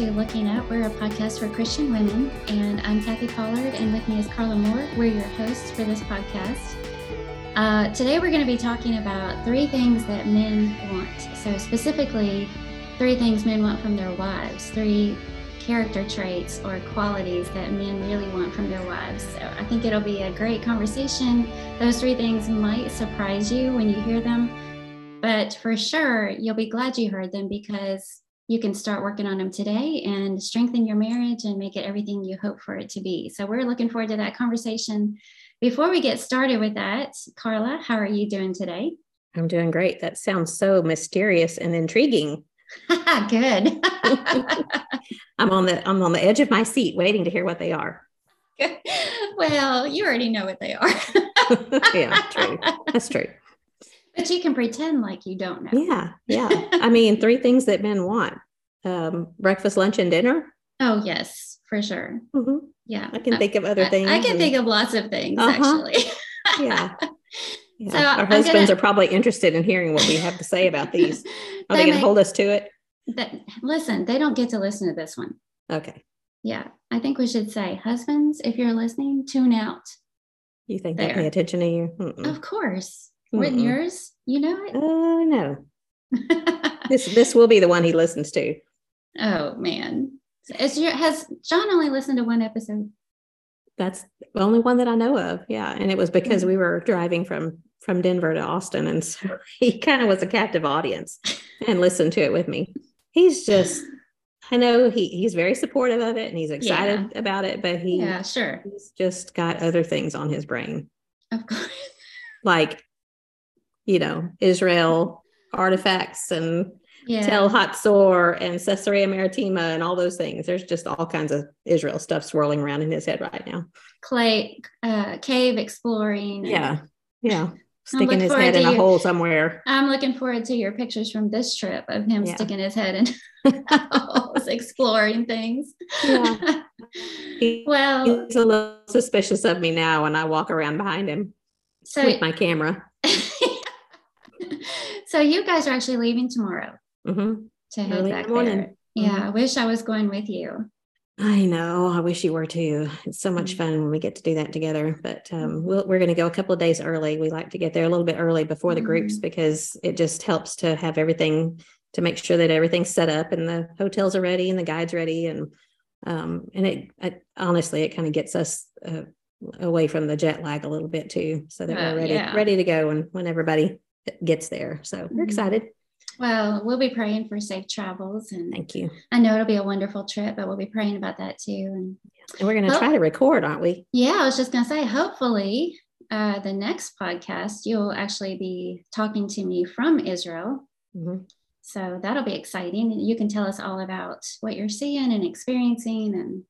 to Looking Up. We're a podcast for Christian women, and I'm Kathy Pollard, and with me is Carla Moore. We're your hosts for this podcast. Uh, today, we're going to be talking about three things that men want. So, specifically, three things men want from their wives, three character traits or qualities that men really want from their wives. So, I think it'll be a great conversation. Those three things might surprise you when you hear them, but for sure, you'll be glad you heard them because you can start working on them today and strengthen your marriage and make it everything you hope for it to be. So we're looking forward to that conversation. Before we get started with that, Carla, how are you doing today? I'm doing great. That sounds so mysterious and intriguing. Good. I'm on the I'm on the edge of my seat waiting to hear what they are. well, you already know what they are. yeah, true. That's true. But you can pretend like you don't know. Yeah, yeah. I mean, three things that men want: um, breakfast, lunch, and dinner. Oh yes, for sure. Mm-hmm. Yeah, I can think of other things. I, I can and... think of lots of things uh-huh. actually. yeah. Yeah. So our husbands gonna... are probably interested in hearing what we have to say about these. Are they, they going to hold us to it? That, listen, they don't get to listen to this one. Okay. Yeah, I think we should say, husbands, if you're listening, tune out. You think there. they pay attention to you? Mm-mm. Of course. Written mm yours? You know it? Uh, no. this this will be the one he listens to. Oh man, is your has John only listened to one episode? That's the only one that I know of. Yeah, and it was because we were driving from from Denver to Austin, and so he kind of was a captive audience and listened to it with me. He's just I know he he's very supportive of it and he's excited yeah. about it, but he yeah, sure. He's just got other things on his brain. Of course. Like you know, Israel artifacts and yeah. Tel Hatzor and Caesarea Maritima and all those things. There's just all kinds of Israel stuff swirling around in his head right now. Clay, uh, cave exploring. Yeah. Yeah. Sticking his head in a hole somewhere. I'm looking forward to your pictures from this trip of him yeah. sticking his head in holes, exploring things. Yeah. well, he's a little suspicious of me now when I walk around behind him so, with my camera so you guys are actually leaving tomorrow mm-hmm. to head Early back the there. Yeah, mm-hmm. I wish I was going with you. I know. I wish you were too. It's so much mm-hmm. fun when we get to do that together. But um, we we are going to go a couple of days early. We like to get there a little bit early before the groups mm-hmm. because it just helps to have everything to make sure that everything's set up and the hotels are ready and the guides ready and um, and it, it, honestly it kind of gets us uh, away from the jet lag a little bit too, so that uh, we're ready yeah. ready to go when when everybody gets there. So we're mm-hmm. excited. Well, we'll be praying for safe travels and thank you. I know it'll be a wonderful trip, but we'll be praying about that too. And, and we're going to try to record, aren't we? Yeah, I was just going to say, hopefully, uh, the next podcast you'll actually be talking to me from Israel. Mm-hmm. So that'll be exciting. You can tell us all about what you're seeing and experiencing, and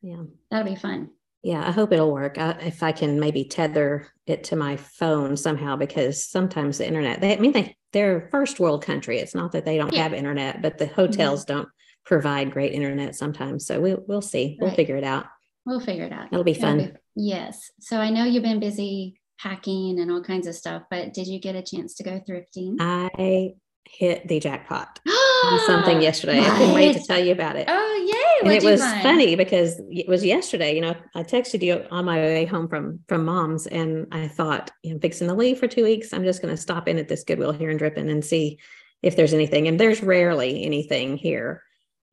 yeah, that'll be fun yeah i hope it'll work I, if i can maybe tether it to my phone somehow because sometimes the internet they I mean they they're first world country it's not that they don't yeah. have internet but the hotels mm-hmm. don't provide great internet sometimes so we'll, we'll see we'll figure it out we'll figure it out it'll be fun be, yes so i know you've been busy packing and all kinds of stuff but did you get a chance to go thrifting i hit the jackpot on something yesterday. I couldn't wait to tell you about it. Oh, yay. And it was find? funny because it was yesterday. You know, I texted you on my way home from from mom's and I thought, you know, fixing to leave for two weeks. I'm just going to stop in at this Goodwill here in Dripping and see if there's anything. And there's rarely anything here.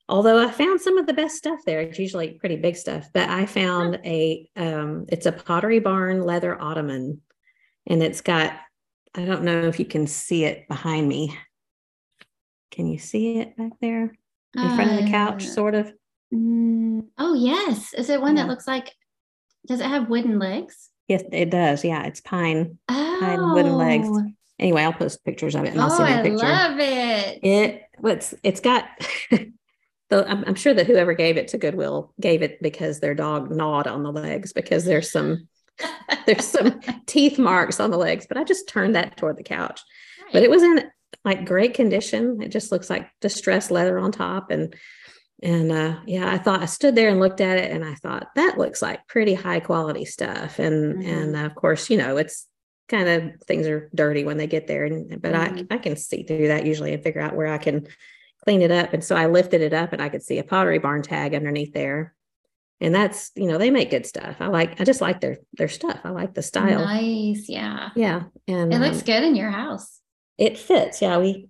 Although I found some of the best stuff there. It's usually pretty big stuff. But I found a um, it's a pottery barn leather ottoman. And it's got, I don't know if you can see it behind me can you see it back there in uh, front of the couch, uh, sort of? Mm, oh, yes. Is it one yeah. that looks like, does it have wooden legs? Yes, it does. Yeah, it's pine, oh. pine wooden legs. Oh. Anyway, I'll post pictures of it and I'll oh, send you a picture. I love it. It what's it's got the I'm, I'm sure that whoever gave it to Goodwill gave it because their dog gnawed on the legs because there's some there's some teeth marks on the legs, but I just turned that toward the couch. Right. But it was in like great condition. It just looks like distressed leather on top. And and uh, yeah, I thought I stood there and looked at it and I thought that looks like pretty high quality stuff. And mm-hmm. and of course, you know, it's kind of things are dirty when they get there. And but mm-hmm. I I can see through that usually and figure out where I can clean it up. And so I lifted it up and I could see a pottery barn tag underneath there. And that's, you know, they make good stuff. I like, I just like their their stuff. I like the style. Nice. Yeah. Yeah. And It looks um, good in your house. it fits. Yeah. We,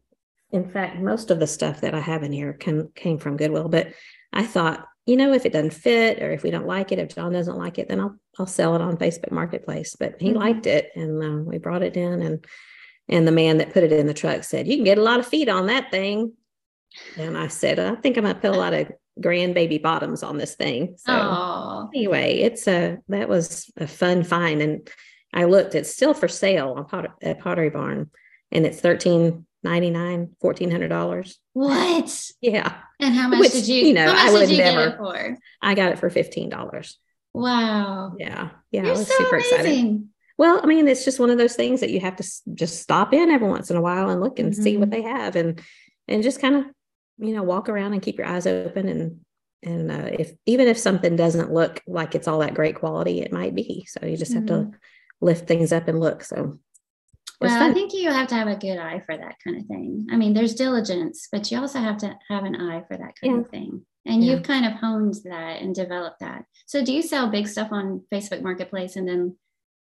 in fact, most of the stuff that I have in here can, came from Goodwill, but I thought, you know, if it doesn't fit or if we don't like it, if John doesn't like it, then I'll, I'll sell it on Facebook Marketplace. But he Mhm. liked it and um, we brought it in and, and the man that put it in the truck said, you can get a lot of feet on that thing. And I said, I think I'm going to put a lot of grandbaby bottoms on this thing. So Oh, anyway, it's a, that was a fun find. And I looked, it's still for sale on Pot- at Pottery Barn and it's thirteen ninety nine, fourteen hundred dollars. what? Yeah. And how much Which, did you? you know, I would never-? I got it for fifteen dollars. Wow. Yeah. Yeah. You're I was so super excited. amazing. Well, I mean, it's just one of those things that you have to s- just stop in every once in a while and look and see what Mhm. they have and and just kind of, you know, walk around and keep your eyes open and and uh, if even if something doesn't look like it's all that great quality, it might be. So you just have to lift things up and look. So Well, I think you have to have a good eye for that kind of thing. I mean, there's diligence, but you also have to have an eye for that kind Yeah. of thing. And Yeah. you've kind of honed that and developed that. So, do you sell big stuff on Facebook Marketplace and then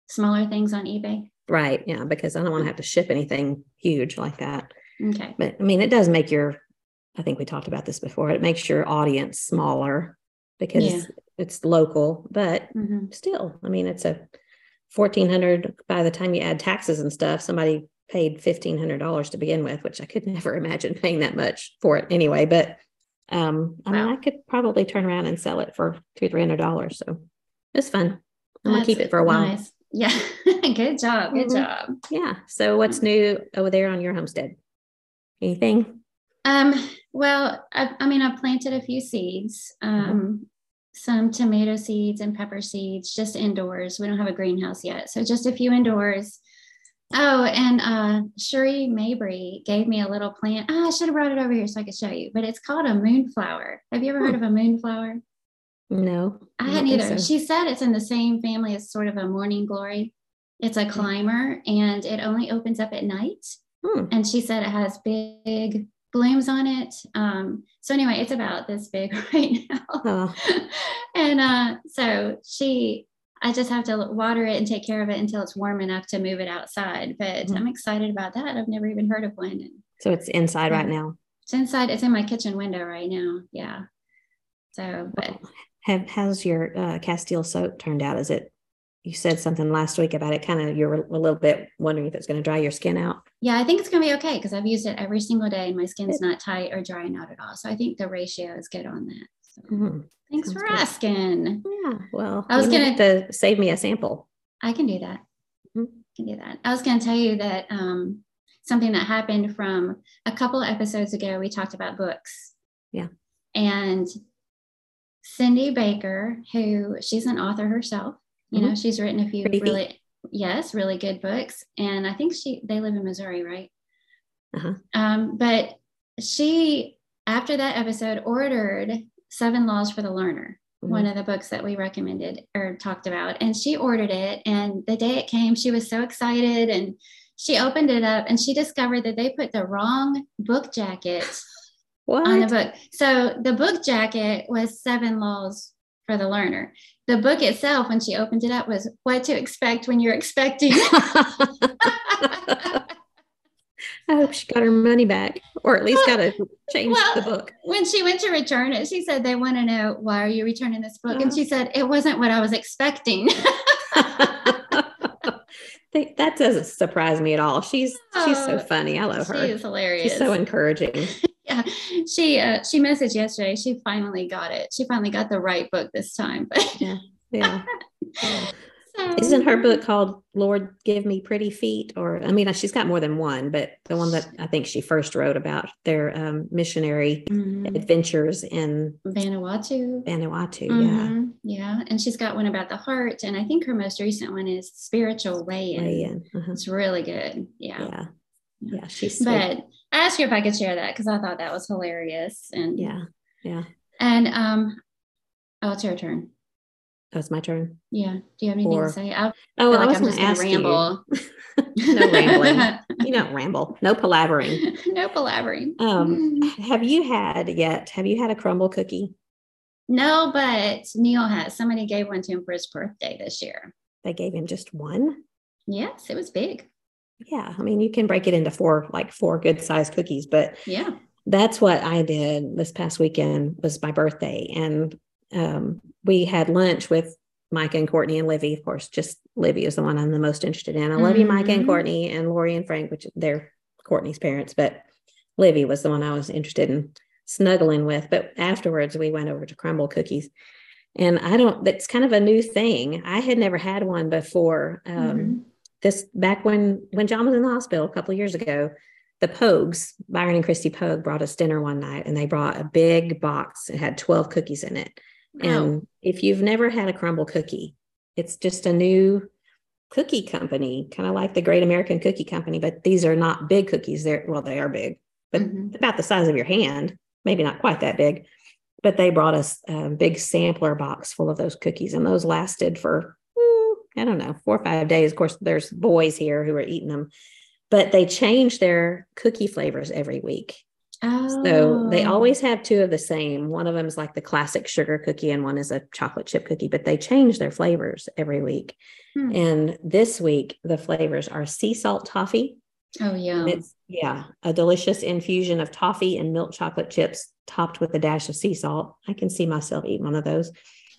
smaller things on eBay? right. Yeah. Because I don't want to have to ship anything huge like that. Okay. But I mean, it does make your, I think we talked about this before, it makes your audience smaller because Yeah. it's local, but Mhm. still, I mean, it's a fourteen hundred by the time you add taxes and stuff, somebody paid fifteen hundred dollars to begin with, which I could never imagine paying that much for it anyway. But um, I mean, Wow. I could probably turn around and sell it for two, three hundred dollars. So it's fun. I'm gonna keep it for a while. Nice. Yeah. good job. Good Mhm. job. Yeah. So what's new over there on your homestead? Anything? Um, well, I, I mean, I planted a few seeds, um, some tomato seeds and pepper seeds just indoors. We don't have a greenhouse yet. So just a few indoors. Oh, and uh, Sherry Mabry gave me a little plant. Ah, I should have brought it over here so I could show you, but it's called a moonflower. Have you ever heard of a moonflower? No. I hadn't either. so. She said it's in the same family as sort of a morning glory. It's a climber and it only opens up at night Hmm. and she said it has big blooms on it. Um, so anyway, it's about this big right now. Oh, and uh, so she, I just have to water it and take care of it until it's warm enough to move it outside. But Mhm. I'm excited about that. I've never even heard of one. And so it's inside right now. it's inside. It's in my kitchen window right now. Yeah. So, but Have how's your uh, Castile soap turned out? Is it? You said something last week about it. Kind of, you're a little bit wondering if it's going to dry your skin out. yeah, I think it's gonna be okay because I've used it every single day and my skin's not tight or dry out at all. So I think the ratio is good on that. So Mhm. thanks sounds for good. asking. Yeah. Well, I was gonna- save me a sample. I can do that. Mhm. can do that. I was going to tell you that um, something that happened from a couple episodes ago. We talked about books. Yeah. And Cindy Baker, who she's an author herself, you know, she's written a few feet. really, yes, really good books. And I think she they live in Missouri, right? Uh-huh. Um, but she, after that episode, ordered Seven Laws for the Learner Mhm. one of the books that we recommended or talked about. And she ordered it. And the day it came, she was so excited. And she opened it up and she discovered that they put the wrong book jacket What? on the book. So the book jacket was Seven Laws for the Learner. The book itself, when she opened it up, was What to Expect When You're Expecting. I hope she got her money back, or at least got to change Well, the book. when she went to return it, she said, They want to know why are you returning this book? And Oh. she said, It wasn't what I was expecting. That doesn't surprise me at all. She's she's so Oh, funny. I love she her. is hilarious. She's so encouraging. Yeah she uh, she messaged yesterday she finally got it she finally got the right book this time but Yeah. Yeah. so- Isn't her book called Lord Give Me Pretty Feet? Or I mean, she's got more than one, but the one that I think she first wrote about their um, missionary Mhm. adventures in Vanuatu Vanuatu. Yeah. Mhm. yeah and she's got one about the heart and i think her most recent one is spiritual Way in. Uh-huh. it's really good yeah, Yeah. Yeah. Yeah. She's sweet. but i asked you if i could share that because i thought that was hilarious and yeah. Yeah. and um oh it's your turn That's my turn. Yeah. Do you have anything Or- to say? I Oh, I like was I'm going just to ask ramble. you. no rambling. You don't ramble. No palavering. no palavering. Um, have you had yet? Have you had a Crumbl cookie? no, but Neal has. Somebody gave one to him for his birthday this year. They gave him just one. Yes, it was big. Yeah, I mean, you can break it into four, like four good sized cookies, but Yeah. that's what I did this past weekend was my birthday. And um, we had lunch with mike and Courtney and Livy. Of course, just Livy is the one I'm the most interested in. I love you, mike and Mhm. Courtney and Lori and Frank, which they're Courtney's parents, but Livy was the one I was interested in snuggling with. But afterwards, we went over to Crumbl Cookies. And I don't, that's kind of a new thing. I had never had one before. Um, Mhm. This back when when John was in the hospital a couple of years ago, the Pogues, Byron and Christy Pogue brought us dinner one night and they brought a big box. It had 12 cookies in it. Oh, And if you've never had a Crumbl cookie, it's just a new cookie company, kind of like the Great American Cookie Company, but these are not big cookies. They're well, they are big, but Mhm. about the size of your hand, maybe not quite that big. But they brought us a big sampler box full of those cookies, and those lasted for I don't know four or five days. Of course, there's boys here who are eating them, but they change their cookie flavors every week. oh. So they always have two of the same. One of them is like the classic sugar cookie, and one is a chocolate chip cookie, but they change their flavors every week. Hmm. And this week, the flavors are sea salt toffee. Oh yeah. It's, yeah, a delicious infusion of toffee and milk chocolate chips topped with a dash of sea salt. I can see myself eating one of those.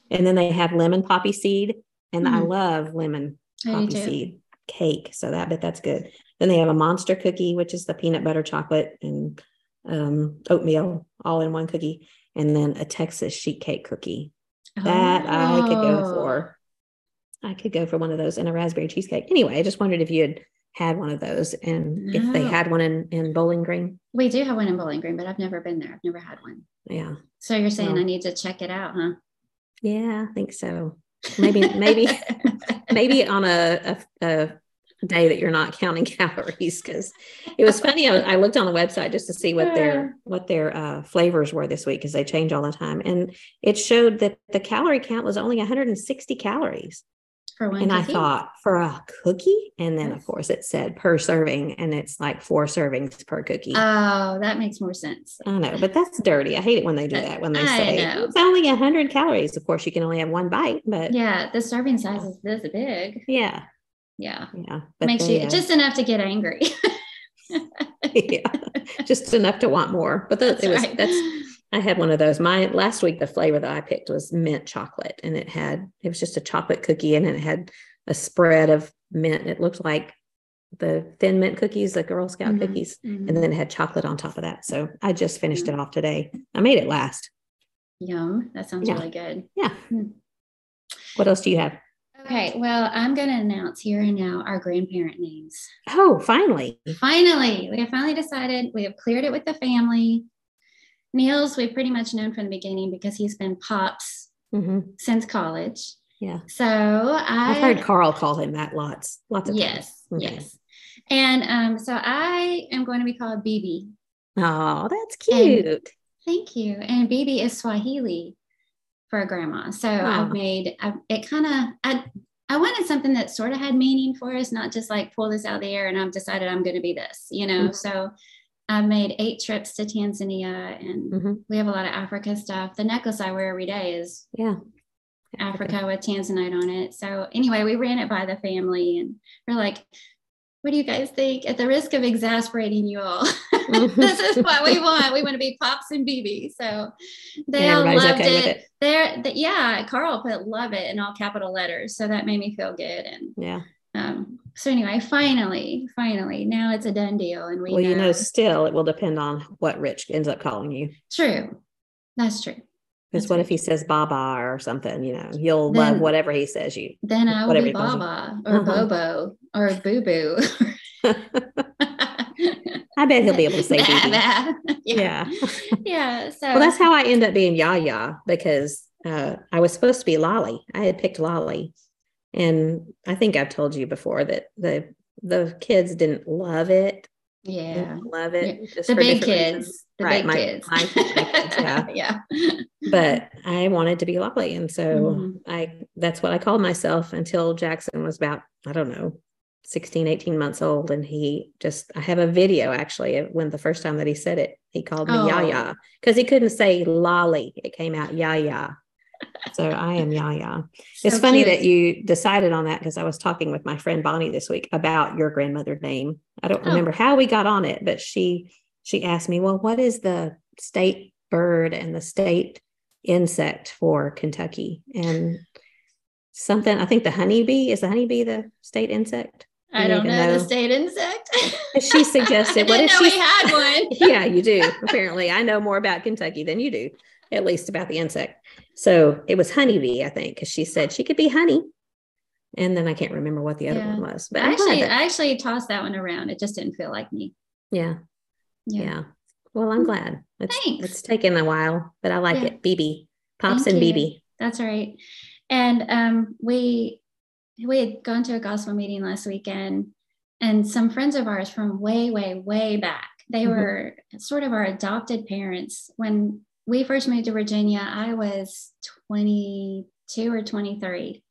And then they have lemon poppy seed, and I Mm. love lemon I poppy seed cake. So that, but that's good. Then they have a monster cookie, which is the peanut butter chocolate and um, oatmeal all in one cookie, and then a Texas sheet cake cookie. That I could go Oh. for. I could go for one of those and a raspberry cheesecake. Anyway, I just wondered if you had had one of those and if they had one in, in Bowling Green. We do have one in Bowling Green, but I've never been there. I've never had one. Yeah. So you're saying Well. I need to check it out, huh? Yeah, I think so. Maybe, maybe, maybe on a, a, a day that you're not counting calories because it was funny. I, I looked on the website just to see what their what their uh, flavors were this week because they change all the time, and it showed that the calorie count was only 160 calories. For one. and I thought for a cookie, and then of course it said per serving, and it's like four servings per cookie. Oh, that makes more sense. I know, but that's dirty. I hate it when they do that. When they I say know. it's only 100 calories. Of course, you can only have one bite, but yeah, Yeah, the serving size is this big. yeah. Yeah. But Makes you uh, just enough to get angry. yeah, just enough to want more. But that, That's it was right. that's I had one of those. My last week, the flavor that I picked was mint chocolate, and it had it was just a chocolate cookie, and it had a spread of mint. It looked like the thin mint cookies, the Girl Scout Mhm, cookies, mhm. and then it had chocolate on top of that. So I just finished it off today. I made it last. Yum. That sounds Yeah. really good. Yeah. Mm. What else do you have? Okay. Well, I'm going to announce here and now our grandparent names. Oh, finally. Finally, we have finally decided. We have cleared it with the family. Neal's, we've pretty much known from the beginning because he's been Pops hmm since college. Yeah. So I I've heard Carl call him that lots, lots of times. yes, Okay. yes. And um, so I am going to be called BB. Oh, that's And- cute. Thank you. And BB is Swahili for grandma. So. I've made I, it kind of I I wanted something that sort of had meaning for us, not just like pull this out of the air and I've decided I'm going to be this, you know. Mhm. So I've made eight trips to Tanzania and hmm we have a lot of Africa stuff. The necklace I wear every day is Yeah. Africa with Tanzanite on it. So anyway, we ran it by the family and we're like, what do you guys think? At the risk of exasperating you all, this is what we want. We want to be Pops and BB. So they all loved okay it. it. They're, th- yeah, Carl put love it in all capital letters. So that made me feel good. And Yeah. So anyway, finally, finally, now it's a done deal. And we well, you know, know. still it will depend on what Rich ends up calling you. True. That's true. Because what right. if he says Baba or something? You know, you'll love whatever he says you. Then I will be he calls you. Baba or Uh-huh. Bobo or Boo Boo. I bet he'll be able to say BB. yeah. Yeah. Yeah. So Well, that's how I end up being Yaya because uh, I was supposed to be Lolly. I had picked Lolly, and I think I've told you before that the the kids didn't love it. Yeah. Love it. Yeah. The big kids. reasons. The right. big my, kids. my- my kids, yeah. yeah. but I wanted to be Lolly. And so Mhm. I that's what I called myself until Jackson was about, I don't know, 16, 18 months old. And he just I have a video actually when the first time that he said it, he called me Oh. Yaya. Because he couldn't say lolly. It came out Yaya. So I am Yaya. It's So funny cute. that you decided on that because I was talking with my friend Bonnie this week about your grandmother name. I don't Oh. remember how we got on it, but she she asked me, "Well, what is the state bird and the state insect for Kentucky?" And something I think the honeybee is the honeybee the state insect. I don't even know, the state insect. She suggested, I what if know she we had one. yeah, you do. Apparently, I know more about Kentucky than you do, at least about the insect. So it was honeybee, I think, because she said she could be honey. And then I can't remember what the other Yeah. one was. But I'm actually, I actually tossed that one around. It just didn't feel like me. yeah, yeah, Well, I'm glad. It's, Thanks. it's taken a while, but I like Yeah. it. BB, Pops Thank and you. BB. That's right. And um, we we had gone to a gospel meeting last weekend, and some friends of ours from way, way, way back. They Mhm. were sort of our adopted parents. When we first moved to Virginia, I was 22 or 23,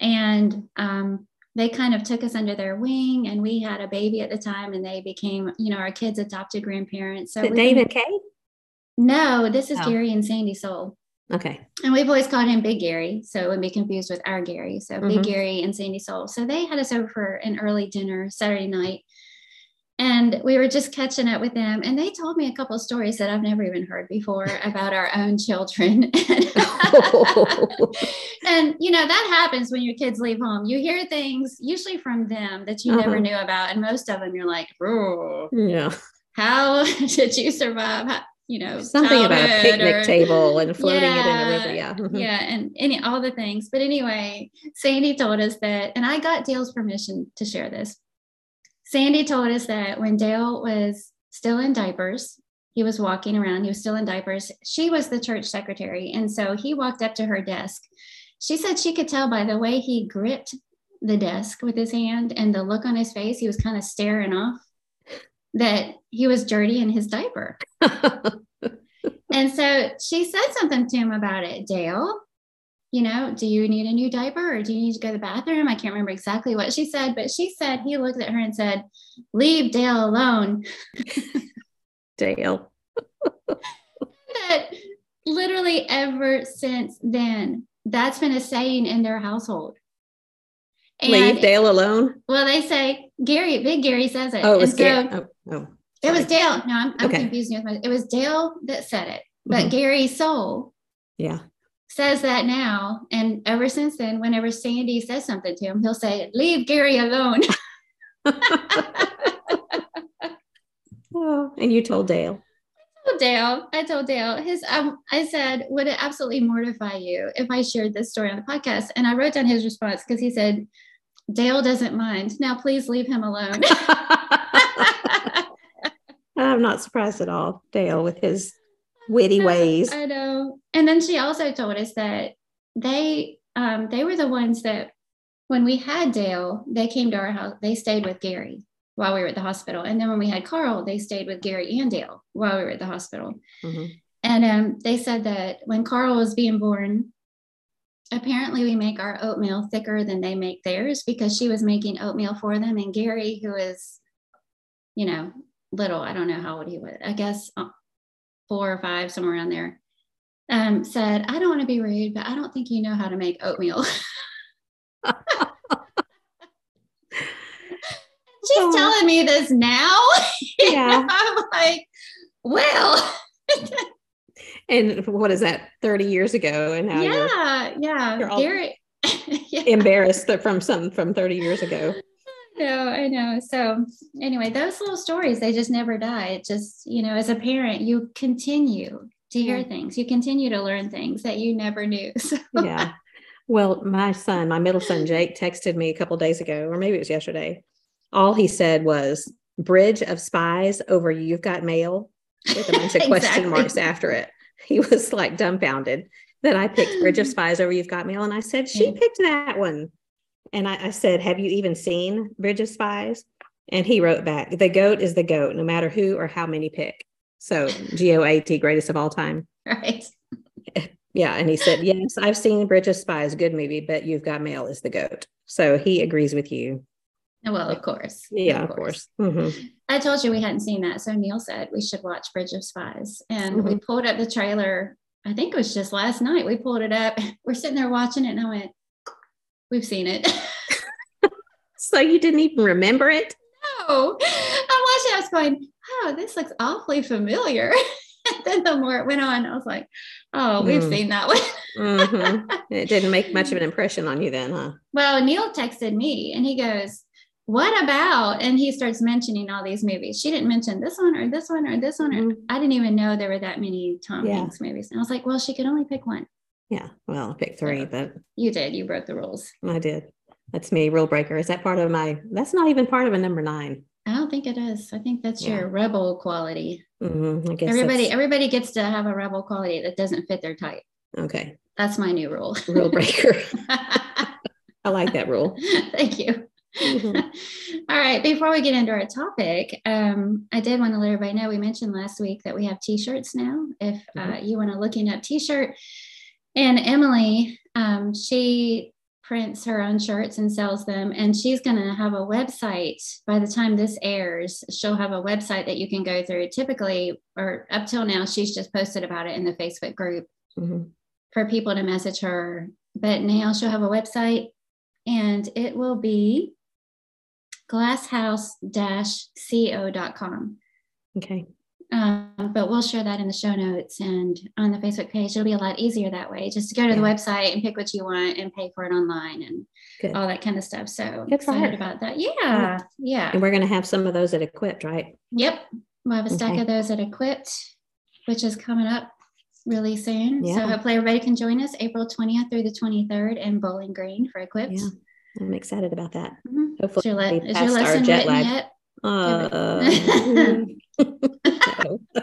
and um, they kind of took us under their wing, and we had a baby at the time, and they became, you know, our kids' adopted grandparents. So Dave and Kay? No, this is Oh. Gary and Sandy Soul. Okay. And we've always called him Big Gary, so it would be confused with our Gary. So Big Mhm. Gary and Sandy Soul. So they had us over for an early dinner Saturday night. And we were just catching up with them. And they told me a couple of stories that I've never even heard before about our own children. and you know, that happens when your kids leave home. You hear things usually from them that you never Uh-huh. knew about. And most of them you're like, oh, yeah. how did you survive? How, you know, Something about a picnic or- table and floating it in a Yeah, river. Yeah. Mhm. yeah, and any all the things. But anyway, Sandy told us that, and I got Dale's permission to share this. Sandy told us that when Dale was still in diapers, he was walking around, he was still in diapers. She was the church secretary. And so he walked up to her desk. She said she could tell by the way he gripped the desk with his hand and the look on his face, he was kind of staring off that he was dirty in his diaper. And so she said something to him about it. Dale, you know, do you need a new diaper or do you need to go to the bathroom? I can't remember exactly what she said, but she said he looked at her and said, Leave Dale alone. Dale. That literally ever since then, that's been a saying in their household. Leave Dale alone. well, they say Gary, Big Gary says it. Oh, it was so Gary. Oh, oh, It was. Dale. No, I'm, I'm Okay. confusing with my. It was Dale that said it, but Mhm. Gary Soul Yeah. Says that now. And ever since then, whenever Sandy says something to him, he'll say, Leave Gary alone. Oh, and you told Dale. I told Dale, I told Dale, his um, I said, would it absolutely mortify you if I shared this story on the podcast? And I wrote down his response because he said, Dale doesn't mind. Now please leave him alone. I'm not surprised at all. Dale with his witty ways. I know. And then she also told us that they um they were the ones that when we had Dale, they came to our house, they stayed with Gary while we were at the hospital. And then when we had Carl, they stayed with Gary and Dale while we were at the hospital. Mhm. And um, they said that when Carl was being born, apparently we make our oatmeal thicker than they make theirs because she was making oatmeal for them. And Gary, who is, you know, little, I don't know how old he was, I guess uh, four or five, somewhere around there, um, said, I don't want to be rude, but I don't think you know how to make oatmeal. She's Oh. telling me this now. Yeah. I'm like, well, And what is that? 30 years ago. And now you're yeah, yeah. you're all- Gary, yeah. embarrassed from some from 30 years ago. No, I know. So anyway, those little stories, they just never die. It just, you know, as a parent, you continue to hear Yeah. things. You continue to learn things that you never knew. So Yeah. Well, my son, my middle son Jake, texted me a couple days ago, or maybe it was yesterday. All he said was "Bridge of Spies over You've Got Mail" with a bunch of question marks after it. He was like dumbfounded that I picked Bridge of Spies over You've Got Mail, and I said she picked that one. And I, I said, "Have you even seen Bridge of Spies?" And he wrote back, the goat is the goat, no matter who or how many pick. So G O A T, greatest of all time. Right. Yeah. And he said, Yes, I've seen Bridge of Spies, good movie, but You've Got Mail is the goat. So he agrees with you. Well, of course. Yeah, of course. Mhm. I told you we hadn't seen that. So Neal said we should watch Bridge of Spies. And Mm-hmm. we pulled up the trailer. I think it was just last night. We pulled it up. We're sitting there watching it and I went, We've seen it. So you didn't even remember it? no. I'm watching, I was going, Oh, this looks awfully familiar. and then the more it went on, I was like, Oh, we've Mm. seen that one. Mhm. It didn't make much of an impression on you then, huh? Well, Neal texted me and he goes, What about? And he starts mentioning all these movies. She didn't mention this one or this one or this one. Or, Mhm. I didn't even know there were that many Tom Yeah. Hanks movies. And I was like, Well, she could only pick one. Yeah. Well, I picked three, Yeah. but You did. You broke the rules. I did. That's me, rule breaker. Is that part of my? That's not even part of a number nine. I don't think it is. I think that's Yeah. your rebel quality. Mhm, I guess Everybody, that's- everybody gets to have a rebel quality that doesn't fit their type. okay. That's my new rule. Rule breaker. I like that rule. Thank you. Mhm. All right. Before we get into our topic, um, I did want to let everybody know we mentioned last week that we have T-shirts now. If uh, Mm-hmm. you want to look up T-shirt, and Emily, um, she prints her own shirts and sells them, and she's going to have a website. By the time this airs, she'll have a website that you can go through. Typically, or up till now, she's just posted about it in the Facebook group Mhm. for people to message her. But now she'll have a website and it will be glasshouse-co.com. Okay. Um, but we'll share that in the show notes and on the Facebook page. It'll be a lot easier that way. Just to go to the website and pick what you want and pay for it online and Good. all that kind of stuff. So Good excited her. about that. Yeah. Yeah. And we're going to have some of those at Equipped, right? Yep. We'll have a stack Okay. of those at Equipped, which is coming up really soon. So Yeah. hopefully everybody can join us April 20th through the 23rd in Bowling Green for Equipped. Yeah. I'm excited about that. Mhm. Hopefully, Is your, le- is your lesson written lag. yet? Uh, no.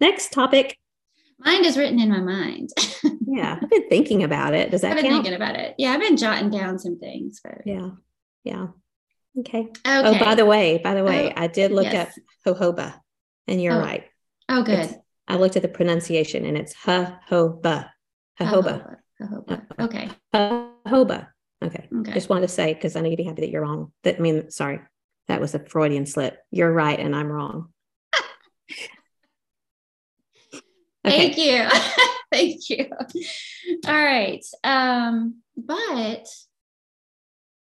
Next topic. Mind is written in my mind. Yeah, I've been thinking about it. Does that? I've been count? thinking about it. Yeah, I've been jotting down some things. But Yeah. Yeah. Okay. Oh, okay. Oh, by the way, by the way, Oh, I did look yes. up jojoba, and you're Oh, right. oh, good. It's- I looked at the pronunciation, and it's jojoba, jojoba, Jojoba. Uh, uh, okay. jojoba. Okay. Okay. Just wanted to say because I know you'd be happy that you're wrong. That I mean, sorry, that was a Freudian slip. You're right, and I'm wrong. Okay. Thank you. Thank you. All right. Um, but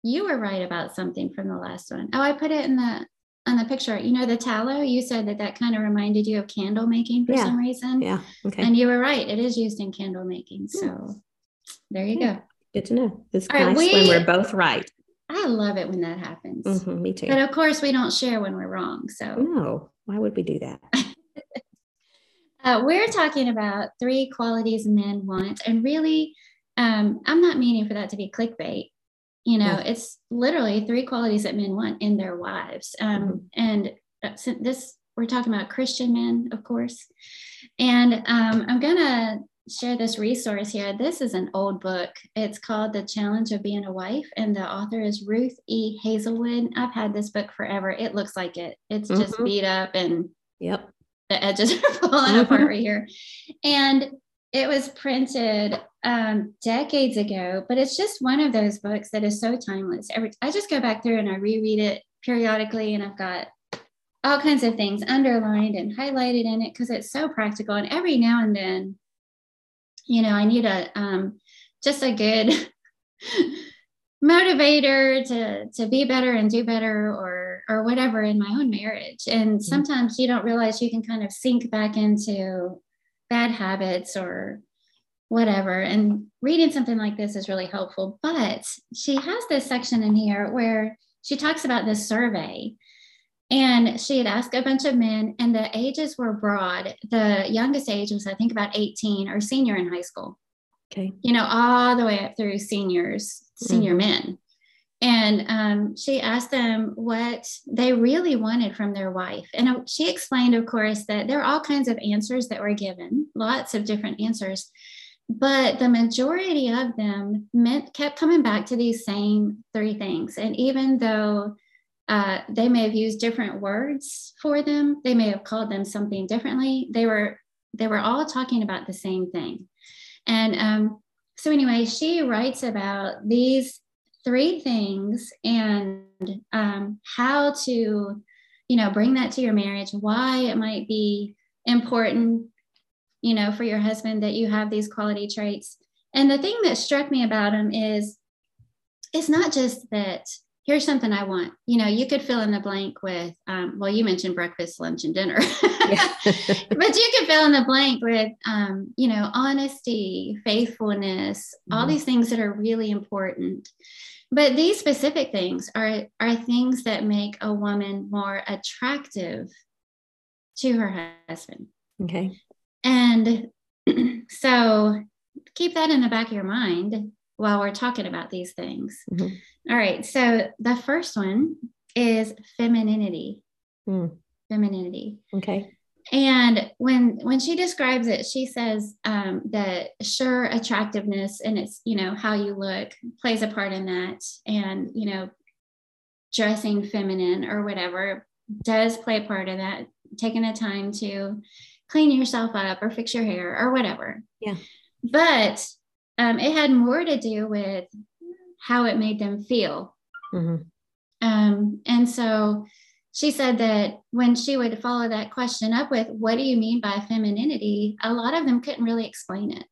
you were right about something from the last one. Oh, I put it in the on the picture. You know the tallow. You said that that kind of reminded you of candle making for Yeah. some reason. Yeah. Okay. And you were right. It is used in candle making. So there you Yeah. go. Good to know. It's All right, nice we- when we're both right. I love it when that happens. Mm-hmm, me too. But of course, we don't share when we're wrong. So no, why would we do that? uh, we're talking about three qualities men want. And really, um, I'm not meaning for that to be clickbait. You know, Yeah. it's literally three qualities that men want in their wives. Um, Mhm. And uh, this, we're talking about Christian men, of course. And um, I'm going to share this resource here. This is an old book. It's called The Challenge of Being a Wife, and the author is Ruth E. Hazelwood. I've had this book forever. It looks like it. It's just Mhm. beat up and Yep. The edges are falling Mhm. apart right here. And it was printed um, decades ago, but it's just one of those books that is so timeless. Every I just go back through and I reread it periodically, and I've got all kinds of things underlined and highlighted in it because it's so practical. And every now and then, you know, I need a um, just a good motivator to to be better and do better or or whatever in my own marriage. And mm-hmm. sometimes you don't realize you can kind of sink back into bad habits or whatever. And reading something like this is really helpful but she has this section in here where she talks about this survey. And she had asked a bunch of men and the ages were broad. The youngest age was i think about 18 or senior in high school. Okay. you know, all the way up through seniors, senior mm-hmm. men. And um, she asked them what they really wanted from their wife. And uh, she explained, of course, that there are all kinds of answers that were given, lots of different answers. But the majority of them meant kept coming back to these same three things. And even though uh, they may have used different words for them. They may have called them something differently. They were they were all talking about the same thing. And um, so anyway, she writes about these three things and um, how to, you know, bring that to your marriage. Why it might be important, you know, for your husband that you have these quality traits. And the thing that struck me about him is, it's not just that here's something I want. You know, you could fill in the blank with, um, well, you mentioned breakfast, lunch, and dinner, but you could fill in the blank with, um, you know, honesty, faithfulness, mm-hmm. all these things that are really important. But these specific things are, are things that make a woman more attractive to her husband. Okay. And so keep that in the back of your mind while we're talking about these things. Mm-hmm. All right. So the first one is femininity. Mm. Femininity. Okay. And when when she describes it, she says um, that sure attractiveness and it's you know how you look plays a part in that, and you know dressing feminine or whatever does play a part in that. Taking the time to clean yourself up or fix your hair or whatever. Yeah. But um, it had more to do with how it made them feel. Mm-hmm. Um, and so she said that when she would follow that question up with, What do you mean by femininity? a lot of them couldn't really explain it.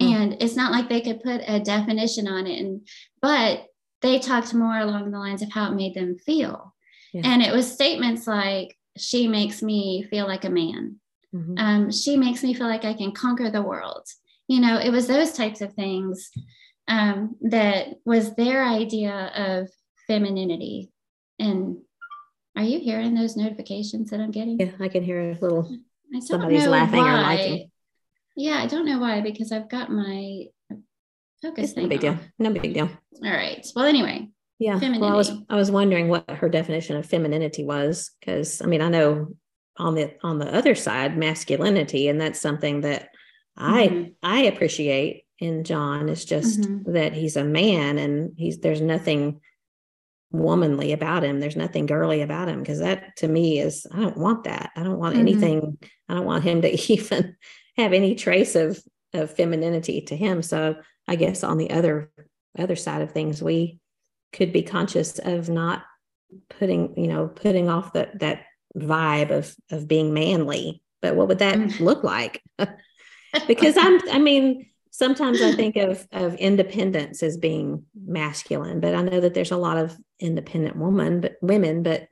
Mm-hmm. And it's not like they could put a definition on it. And, but they talked more along the lines of how it made them feel. Yeah. And it was statements like, She makes me feel like a man. Mm-hmm. Um, she makes me feel like I can conquer the world you know it was those types of things um, that was their idea of femininity. And are you hearing those notifications that i'm getting? Yeah i can hear a little somebody's laughing why. or liking. Yeah i don't know why because i've got my focus thing no big deal. no big deal. All right. Well anyway yeah femininity. well i was i was wondering what her definition of femininity was because i mean i know on the on the other side masculinity and that's something that I mm-hmm. I appreciate in John is just mm-hmm. that he's a man and he's there's nothing womanly about him. There's nothing girly about him because that to me is I don't want that. I don't want mm-hmm. anything. I don't want him to even have any trace of of femininity to him. So I guess on the other other side of things, we could be conscious of not putting you know putting off that that vibe of of being manly. But what would that mm. look like? because I'm, I mean, sometimes I think of of independence as being masculine, but I know that there's a lot of independent woman, but women, but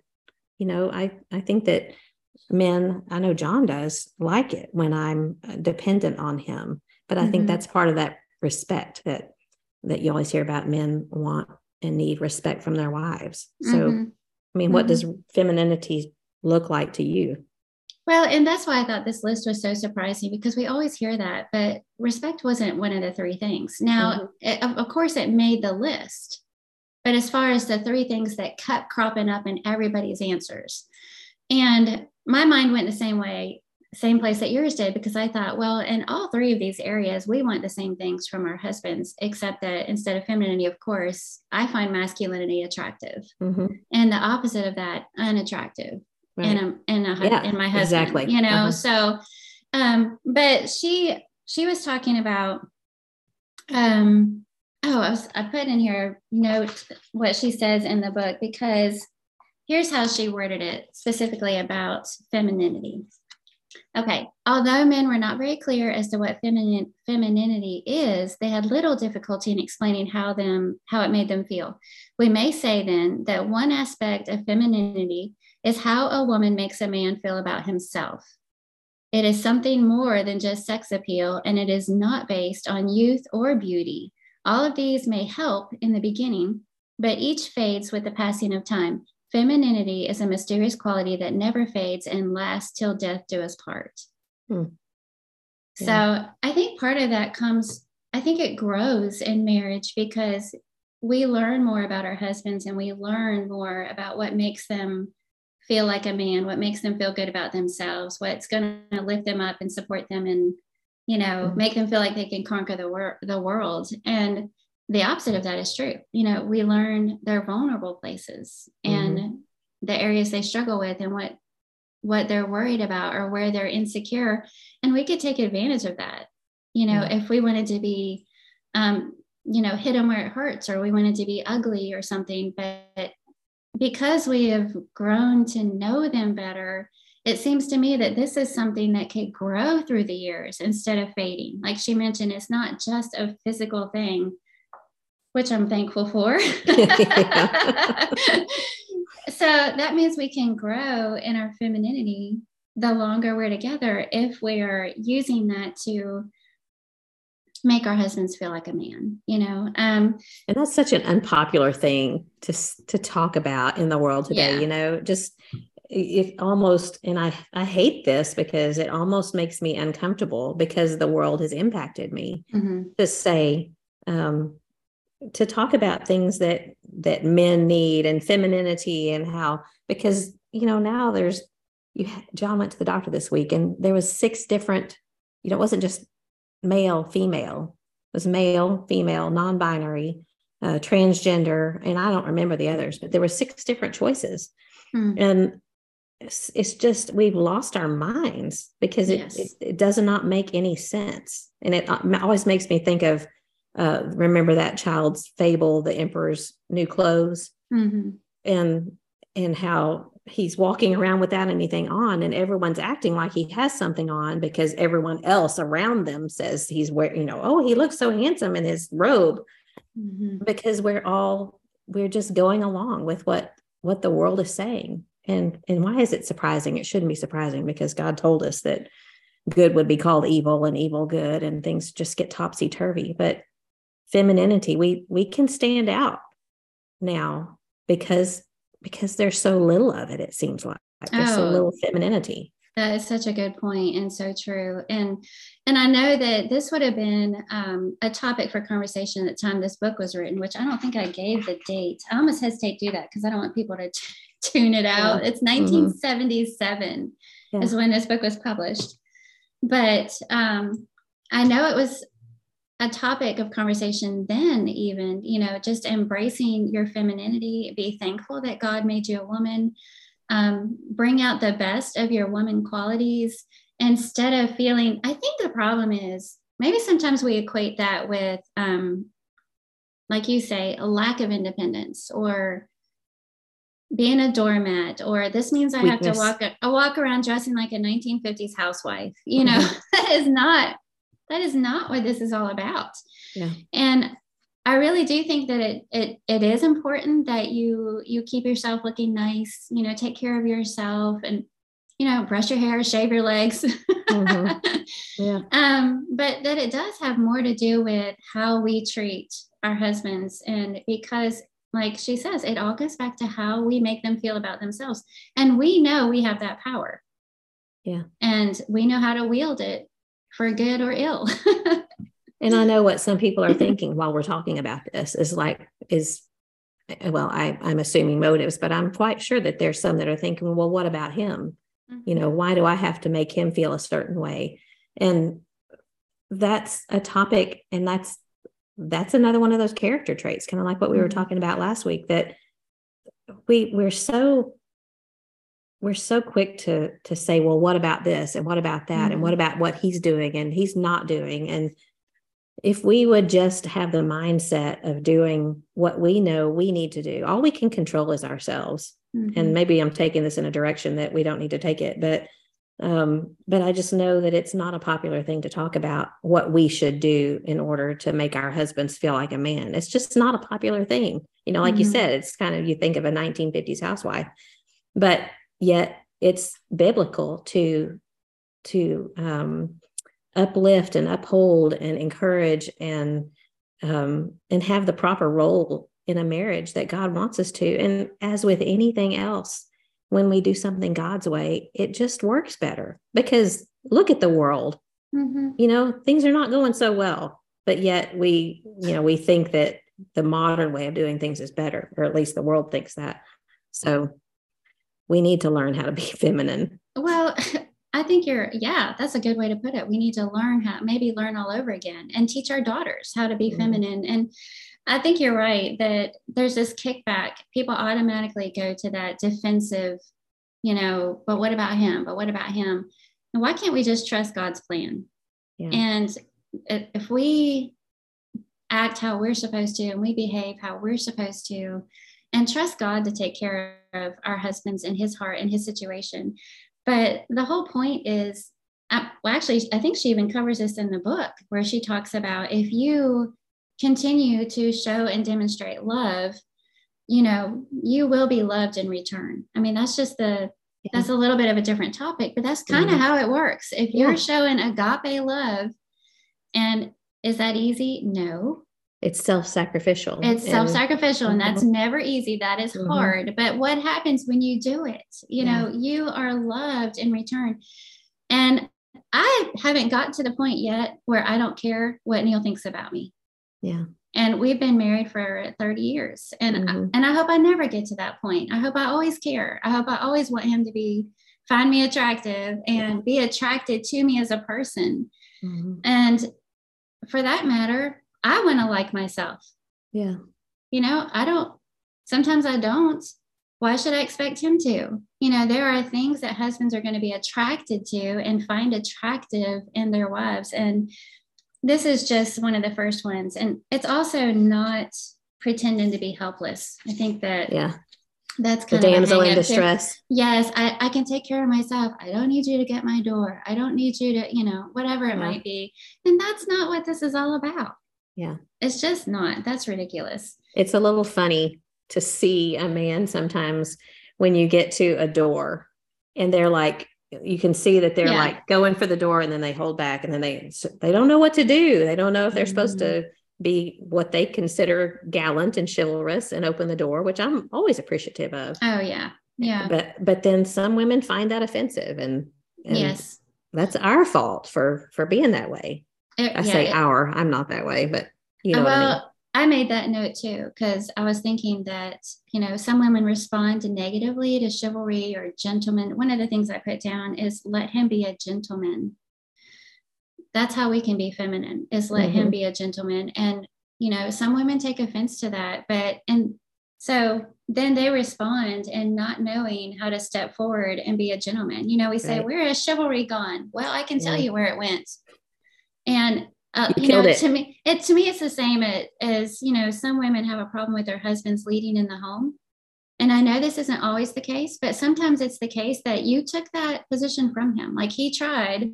you know, I I think that men, I know John does like it when I'm dependent on him, but I mm-hmm. think that's part of that respect that that you always hear about men want and need respect from their wives. So, mm-hmm. I mean, what mm-hmm. does femininity look like to you? Well, and that's why I thought this list was so surprising because we always hear that, but respect wasn't one of the three things. Now, mm-hmm. it, of course, it made the list, but as far as the three things that kept cropping up in everybody's answers, and my mind went the same way, same place that yours did, because I thought, well, in all three of these areas, we want the same things from our husbands, except that instead of femininity, of course, I find masculinity attractive, mm-hmm. and the opposite of that, unattractive right. in a in a yeah, in my husband. Exactly. You know, uh-huh. so um, but she she was talking about um oh I was I put in here note what she says in the book because here's how she worded it specifically about femininity. Okay, although men were not very clear as to what feminine, femininity is, they had little difficulty in explaining how them how it made them feel. We may say then that one aspect of femininity is how a woman makes a man feel about himself. It is something more than just sex appeal, and it is not based on youth or beauty. All of these may help in the beginning, but each fades with the passing of time. Femininity is a mysterious quality that never fades and lasts till death do us part. Hmm. Yeah. So I think part of that comes, I think it grows in marriage because we learn more about our husbands and we learn more about what makes them feel like a man, what makes them feel good about themselves, what's going to lift them up and support them and, you know, mm-hmm. make them feel like they can conquer the, wor- the world. And the opposite of that is true. You know, we learn their vulnerable places. Mm-hmm. And the areas they struggle with and what what they're worried about or where they're insecure and we could take advantage of that you know if we wanted to be um, you know hit them where it hurts or we wanted to be ugly or something but because we have grown to know them better it seems to me that this is something that could grow through the years instead of fading. Like she mentioned it's not just a physical thing which i'm thankful for. So that means we can grow in our femininity the longer we're together if we are using that to make our husbands feel like a man you know um and that's such an unpopular thing to to talk about in the world today yeah. you know just it almost and i i hate this because it almost makes me uncomfortable because the world has impacted me mm-hmm. to say um to talk about things that that men need and femininity and how because you know now there's you john went to the doctor this week and there was six different you know it wasn't just male female it was male female non-binary uh, transgender and i don't remember the others but there were six different choices hmm. and it's, it's, just we've lost our minds because it, yes. it, it does not make any sense and it uh, always makes me think of uh, remember that child's fable, the emperor's new clothes, mm-hmm. and and how he's walking around without anything on, and everyone's acting like he has something on because everyone else around them says he's wearing, you know, oh, he looks so handsome in his robe, mm-hmm. because we're all we're just going along with what what the world is saying. And and why is it surprising? It shouldn't be surprising because God told us that good would be called evil and evil good and things just get topsy turvy. But femininity we we can stand out now because because there's so little of it it seems like. There's oh, so little femininity. That is such a good point and so true. And and i know that this would have been um, a topic for conversation at the time this book was written which i don't think i gave the date. I almost hesitate to do that because i don't want people to t- tune it out. Yeah. it's 1977 mm-hmm. is when this book was published. But um, i know it was a topic of conversation then even you know just embracing your femininity be thankful that god made you a woman um, bring out the best of your woman qualities instead of feeling i think the problem is maybe sometimes we equate that with um, like you say a lack of independence or being a doormat or this means i Weakness. have to walk a, walk around dressing like a 1950s housewife you know mm-hmm. that is not that is not what this is all about. Yeah. And I really do think that it it it is important that you you keep yourself looking nice, you know, take care of yourself and you know, brush your hair, shave your legs. mm-hmm. Yeah. Um, but that it does have more to do with how we treat our husbands. And because like she says, it all goes back to how we make them feel about themselves. And we know we have that power. Yeah. And we know how to wield it for good or ill. and I know what some people are thinking while we're talking about this is like, is well, I, I'm assuming motives, but I'm quite sure that there's some that are thinking, well, what about him? Mm-hmm. You know, why do I have to make him feel a certain way? And that's a topic, and that's that's another one of those character traits, kind of like what we mm-hmm. were talking about last week, that we we're so we're so quick to to say well what about this and what about that mm-hmm. and what mm-hmm. about what he's doing and he's not doing and if we would just have the mindset of doing what we know we need to do all we can control is ourselves mm-hmm. and maybe i'm taking this in a direction that we don't need to take it but um, but i just know that it's not a popular thing to talk about what we should do in order to make our husbands feel like a man it's just not a popular thing you know like mm-hmm. you said it's kind of you think of a 1950s housewife but yet it's biblical to to um, uplift and uphold and encourage and um, and have the proper role in a marriage that God wants us to. And as with anything else, when we do something God's way, it just works better because look at the world. Mm-hmm. You know, things are not going so well, but yet we, you know, we think that the modern way of doing things is better, or at least the world thinks that. So we need to learn how to be feminine. Well, I think you're, yeah, that's a good way to put it. We need to learn how, maybe learn all over again and teach our daughters how to be mm-hmm. feminine. And I think you're right that there's this kickback. People automatically go to that defensive, you know, but what about him? But what about him? And why can't we just trust God's plan? Yeah. And if we act how we're supposed to and we behave how we're supposed to and trust God to take care of our husbands and his heart and his situation. But the whole point is, uh, well, actually, I think she even covers this in the book where she talks about if you continue to show and demonstrate love, you know, you will be loved in return. I mean, that's just the that's a little bit of a different topic, but that's kind of mm-hmm. how it works. If you're yeah. showing agape love, and is that easy? No. It's self sacrificial. It's self sacrificial, and that's mm-hmm. never easy. That is mm-hmm. hard. But what happens when you do it? You yeah. know, you are loved in return. And I haven't gotten to the point yet where I don't care what Neal thinks about me. Yeah. And we've been married for 30 years. And mm-hmm. and I hope I never get to that point. I hope I always care. I hope I always want him to be find me attractive and be attracted to me as a person. Mm-hmm. And for that matter, I want to like myself. Yeah. You know, I don't sometimes I don't. Why should I expect him to? You know, there are things that husbands are going to be attracted to and find attractive in their wives. And this is just one of the first ones. And it's also not pretending to be helpless. I think that yeah. That's kind of the damsel in distress. Yes, I, I can take care of myself. I don't need you to get my door. I don't need you to, you know, whatever it yeah. might be. And that's not what this is all about. Yeah. It's just not. That's ridiculous. It's a little funny to see a man sometimes when you get to a door and they're like, you can see that they're yeah. like going for the door and then they hold back and then they they don't know what to do. They don't know if they're mm-hmm. supposed to be what they consider gallant and chivalrous and open the door, which I'm always appreciative of. Oh yeah. Yeah. But but then some women find that offensive and, and yes. That's our fault for for being that way. It, I yeah, say it, our, I'm not that way, but you know well, I, mean. I made that note too because I was thinking that you know some women respond negatively to chivalry or gentleman. One of the things I put down is let him be a gentleman. That's how we can be feminine. Is let mm-hmm. him be a gentleman, and you know some women take offense to that, but and so then they respond and not knowing how to step forward and be a gentleman. You know, we say, right. Where is chivalry gone? Well, I can tell you where it went. And uh, you, you know, it. to me, it to me, it's the same as you know, some women have a problem with their husbands leading in the home, and I know this isn't always the case, but sometimes it's the case that you took that position from him. Like he tried,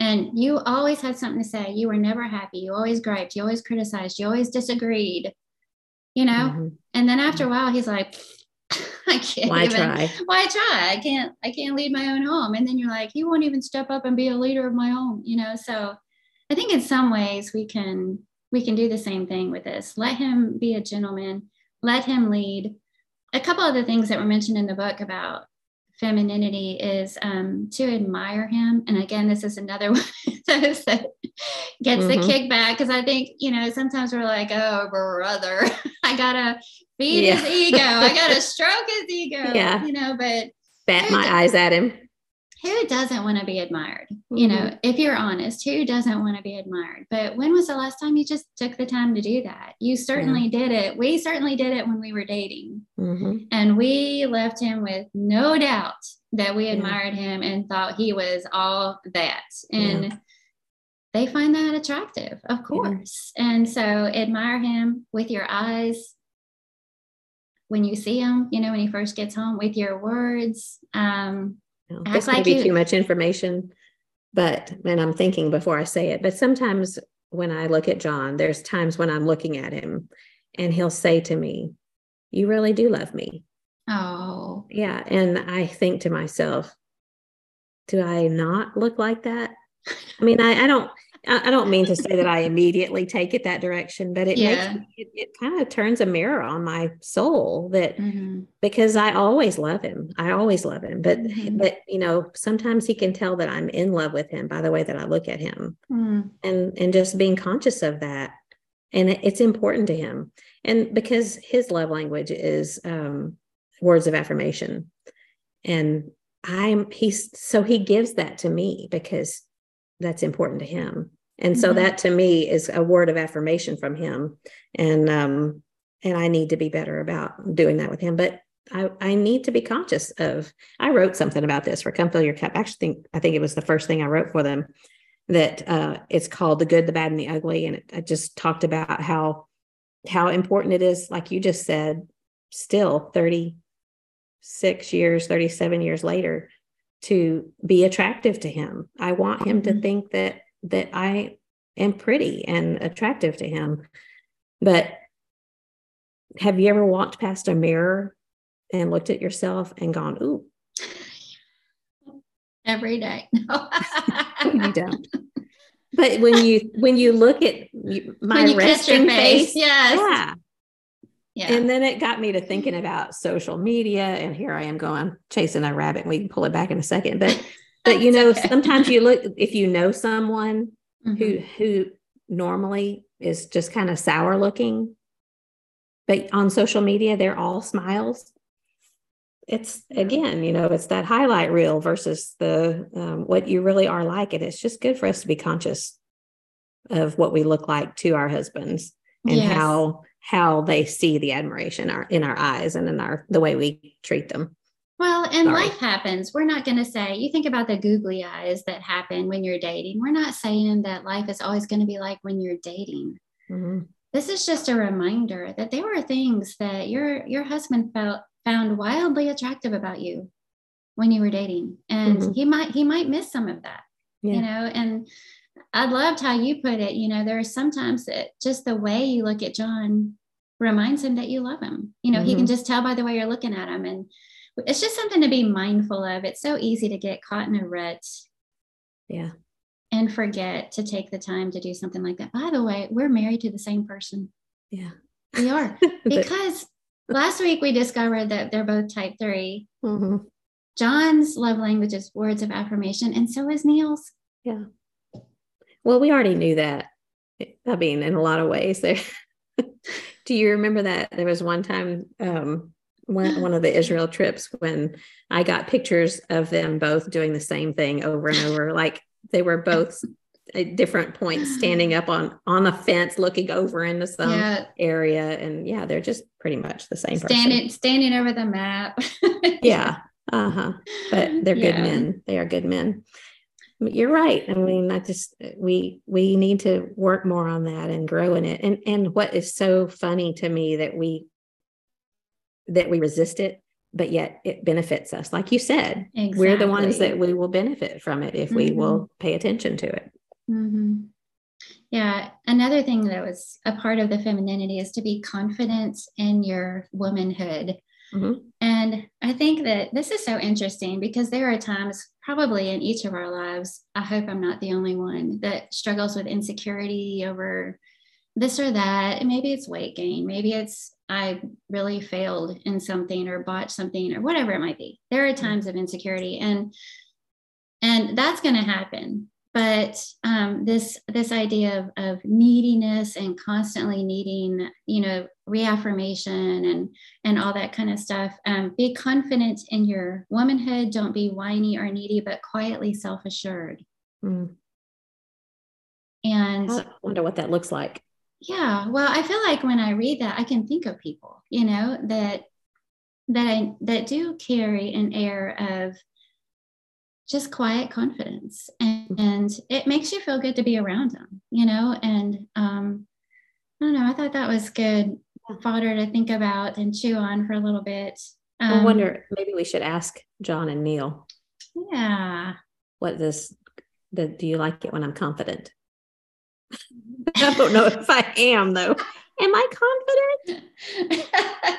and you always had something to say. You were never happy. You always griped. You always criticized. You always disagreed. You know, mm-hmm. and then after a while, he's like, I can't why even, try? Why try? I can't. I can't lead my own home. And then you're like, he won't even step up and be a leader of my home. You know, so I think in some ways we can we can do the same thing with this. Let him be a gentleman. Let him lead. A couple of the things that were mentioned in the book about femininity is um, to admire him. And again, this is another one that gets mm-hmm. the kickback because I think, you know, sometimes we're like, oh, brother, I gotta feed yeah. his ego. I gotta stroke his ego. Yeah. You know, but bat my eyes at him who doesn't want to be admired? Mm-hmm. You know, if you're honest, who doesn't want to be admired? But when was the last time you just took the time to do that? You certainly yeah. did it. We certainly did it when we were dating. Mm-hmm. And we left him with no doubt that we admired yeah. him and thought he was all that. And they find that attractive, of course. And so admire him with your eyes when you see him, you know, when he first gets home, with your words. Um, know, this like be you. too much information, but and I'm thinking before I say it. But sometimes when I look at John, there's times when I'm looking at him, and he'll say to me, "You really do love me." Oh, yeah, and I think to myself, "Do I not look like that?" I mean, I, I don't. I don't mean to say that I immediately take it that direction, but it yeah. makes it, it kind of turns a mirror on my soul that mm-hmm. because I always love him. I always love him. But mm-hmm. but you know, sometimes he can tell that I'm in love with him by the way that I look at him. Mm. And and just being conscious of that. And it, it's important to him. And because his love language is um, words of affirmation. And I'm he's so he gives that to me because that's important to him And so mm-hmm. that to me is a word of affirmation from him. And um and I need to be better about doing that with him. But I, I need to be conscious of I wrote something about this for Come Fill Your Cup. I actually think I think it was the first thing I wrote for them that uh it's called The Good, the Bad, and the Ugly. And it, I just talked about how how important it is, like you just said, still 36 years, 37 years later, to be attractive to him. I want him mm-hmm. to think that that I am pretty and attractive to him. But have you ever walked past a mirror and looked at yourself and gone, ooh? Every day. No. you don't. But when you when you look at my resting face, face, yes. yeah, yeah. And then it got me to thinking about social media. And here I am going chasing a rabbit. We can pull it back in a second. But but you know, okay. sometimes you look if you know someone mm-hmm. who who normally is just kind of sour looking, but on social media, they're all smiles. It's again, you know, it's that highlight reel versus the um, what you really are like. And it's just good for us to be conscious of what we look like to our husbands and yes. how how they see the admiration our, in our eyes and in our the way we treat them. Well, and Sorry. life happens. We're not going to say, you think about the googly eyes that happen when you're dating. We're not saying that life is always going to be like when you're dating. Mm-hmm. This is just a reminder that there were things that your your husband felt found wildly attractive about you when you were dating. And mm-hmm. he might he might miss some of that. Yeah. You know, and I loved how you put it. You know, there are sometimes that just the way you look at John reminds him that you love him. You know, mm-hmm. he can mm-hmm. just tell by the way you're looking at him. And it's just something to be mindful of. It's so easy to get caught in a rut. Yeah. And forget to take the time to do something like that. By the way, we're married to the same person. Yeah. We are. Because last week we discovered that they're both type 3 mm-hmm. John's love language is words of affirmation, and so is Neal's. Yeah. Well, we already knew that. I mean, in a lot of ways, there. Do you remember that there was one time, um, one one of the Israel trips when I got pictures of them both doing the same thing over and over, like they were both at different points standing up on on a fence looking over into some yeah. area and yeah they're just pretty much the same standing person. standing over the map yeah uh-huh but they're good yeah. men they are good men you're right. I mean, I just we we need to work more on that and grow in it. And and what is so funny to me that we that we resist it, but yet it benefits us. Like you said, exactly. we're the ones that we will benefit from it if mm-hmm. we will mm-hmm. pay attention to it. Mm-hmm. Yeah. Another thing that was a part of the femininity is to be confident in your womanhood. Mm-hmm. And I think that this is so interesting because there are times, probably in each of our lives, I hope I'm not the only one that struggles with insecurity over this or that. Maybe it's weight gain, maybe it's I really failed in something or bought something or whatever it might be. There are mm-hmm. times of insecurity and and that's going to happen but um, this this idea of, of neediness and constantly needing you know reaffirmation and and all that kind of stuff um, be confident in your womanhood don't be whiny or needy but quietly self-assured mm. and i wonder what that looks like yeah well i feel like when i read that i can think of people you know that that i that do carry an air of just quiet confidence and, and, it makes you feel good to be around them you know and um i don't know i thought that was good fodder to think about and chew on for a little bit um, i wonder maybe we should ask john and neal. Yeah. What this the, do you like it when i'm confident i don't know if i am though am i confident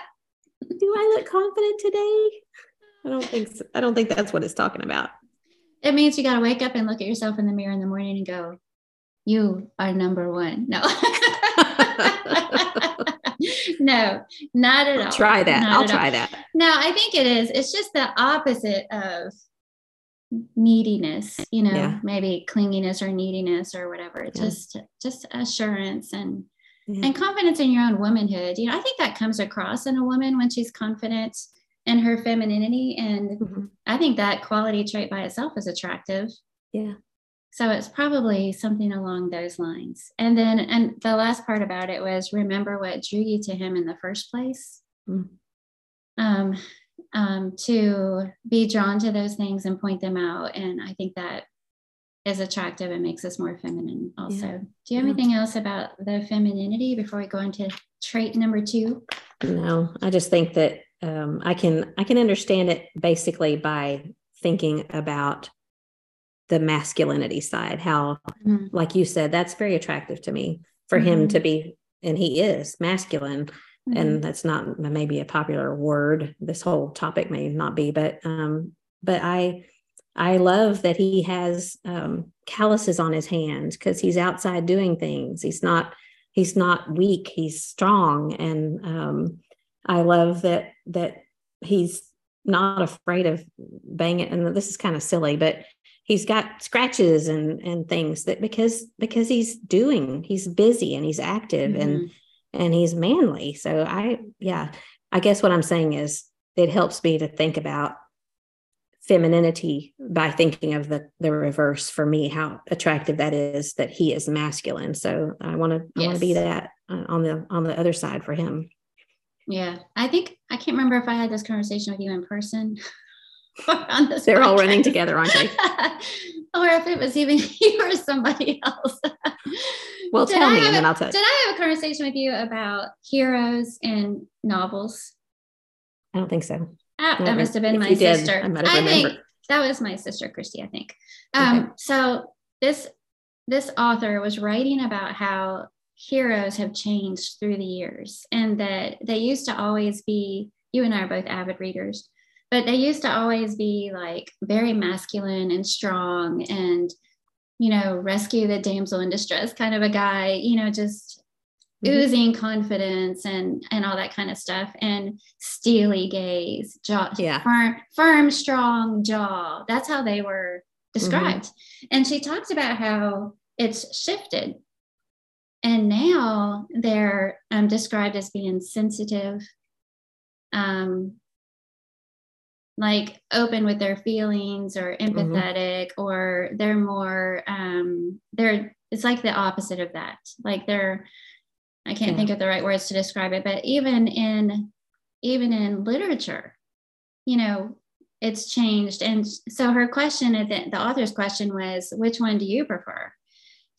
do i look confident today I don't think so. I don't think that's what it's talking about it means you got to wake up and look at yourself in the mirror in the morning and go, you are number one. No. no, not at I'll all. Try that. Not I'll try all. that. No, I think it is. It's just the opposite of neediness, you know, yeah. maybe clinginess or neediness or whatever. Yeah. Just just assurance and yeah. and confidence in your own womanhood. You know, I think that comes across in a woman when she's confident in her femininity. And mm-hmm. I think that quality trait by itself is attractive. Yeah. So it's probably something along those lines. And then, and the last part about it was remember what drew you to him in the first place. Mm. Um, um, to be drawn to those things and point them out. And I think that is attractive and makes us more feminine also. Yeah. Do you have yeah. anything else about the femininity before we go into trait number two? No, I just think that um, I can I can understand it basically by thinking about the masculinity side how mm-hmm. like you said that's very attractive to me for mm-hmm. him to be and he is masculine mm-hmm. and that's not maybe a popular word this whole topic may not be but um but i i love that he has um calluses on his hands because he's outside doing things he's not he's not weak he's strong and um i love that that he's not afraid of banging and this is kind of silly but he's got scratches and and things that because because he's doing he's busy and he's active mm-hmm. and and he's manly. So i yeah i guess what i'm saying is it helps me to think about femininity by thinking of the the reverse for me how attractive that is that he is masculine. So i want to yes. i want to be that uh, on the on the other side for him. Yeah i think i can't remember if i had this conversation with you in person on this they're podcast. all running together aren't they? Or if it was even you or somebody else well tell me and then i'll tell you did i have a conversation with you about heroes in novels i don't think so Ah, that must have been my sister. Did, I, I think that was my sister, Christy, I think. Um, okay. So this this author was writing about how heroes have changed through the years and that they used to always be you and I are both avid readers, but they used to always be like very masculine and strong and you know, rescue the damsel in distress kind of a guy, you know, just mm-hmm. oozing confidence and and all that kind of stuff. And steely gaze jaw yeah. firm, firm strong jaw. That's how they were described. Mm-hmm. and she talks about how it's shifted. And now they're um, described as being sensitive um, like open with their feelings or mm-hmm. empathetic mm-hmm. or they're more um they're it's like the opposite of that like they're I can't yeah. think of the right words to describe it, but even in even in literature, you know, it's changed. And so her question, the, the author's question was, which one do you prefer?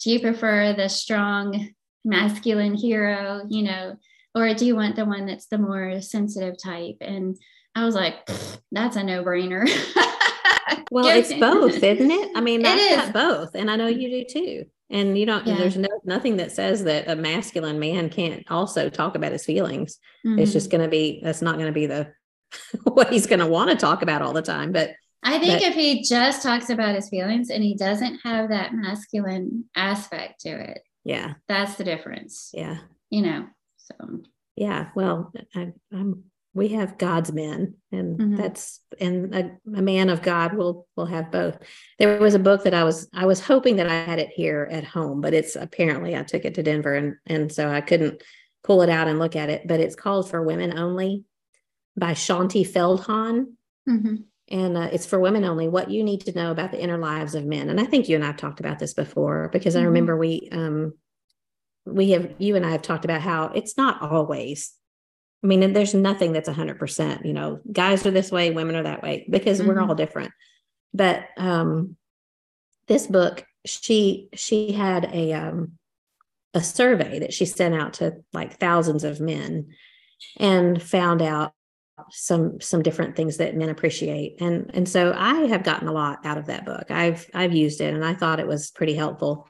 Do you prefer the strong masculine hero, you know, or do you want the one that's the more sensitive type? And I was like, that's a no brainer. well, it's both, isn't it? I mean, I've both, and I know you do too. And you don't, yeah. there's no nothing that says that a masculine man can't also talk about his feelings. Mm-hmm. It's just mm-hmm. going to be, that's not going to be the, what he's going to want to talk about all the time. But I think but, if he just talks about his feelings and he doesn't have that masculine aspect to it, yeah, that's the difference. Yeah. You know, so. Yeah. Well, I, I'm we have God's men, and mm-hmm. that's and a, a, man of God will will have both. There was a book that I was I was hoping that I had it here at home, but it's apparently I took it to Denver and and so I couldn't pull it out and look at it. But it's called For Women Only by Shaunti Feldhahn. Mm-hmm. And uh, it's for women only. What you need to know about the inner lives of men, and I think you and I've talked about this before because mm-hmm. I remember we um, we have you and I have talked about how it's not always I mean, there's nothing that's 100%, you know, guys are this way, women are that way because mm-hmm. we're all different. But um, this book, she she had a um, a survey that she sent out to like thousands of men and found out some some different things that men appreciate and and so i have gotten a lot out of that book i've i've used it and i thought it was pretty helpful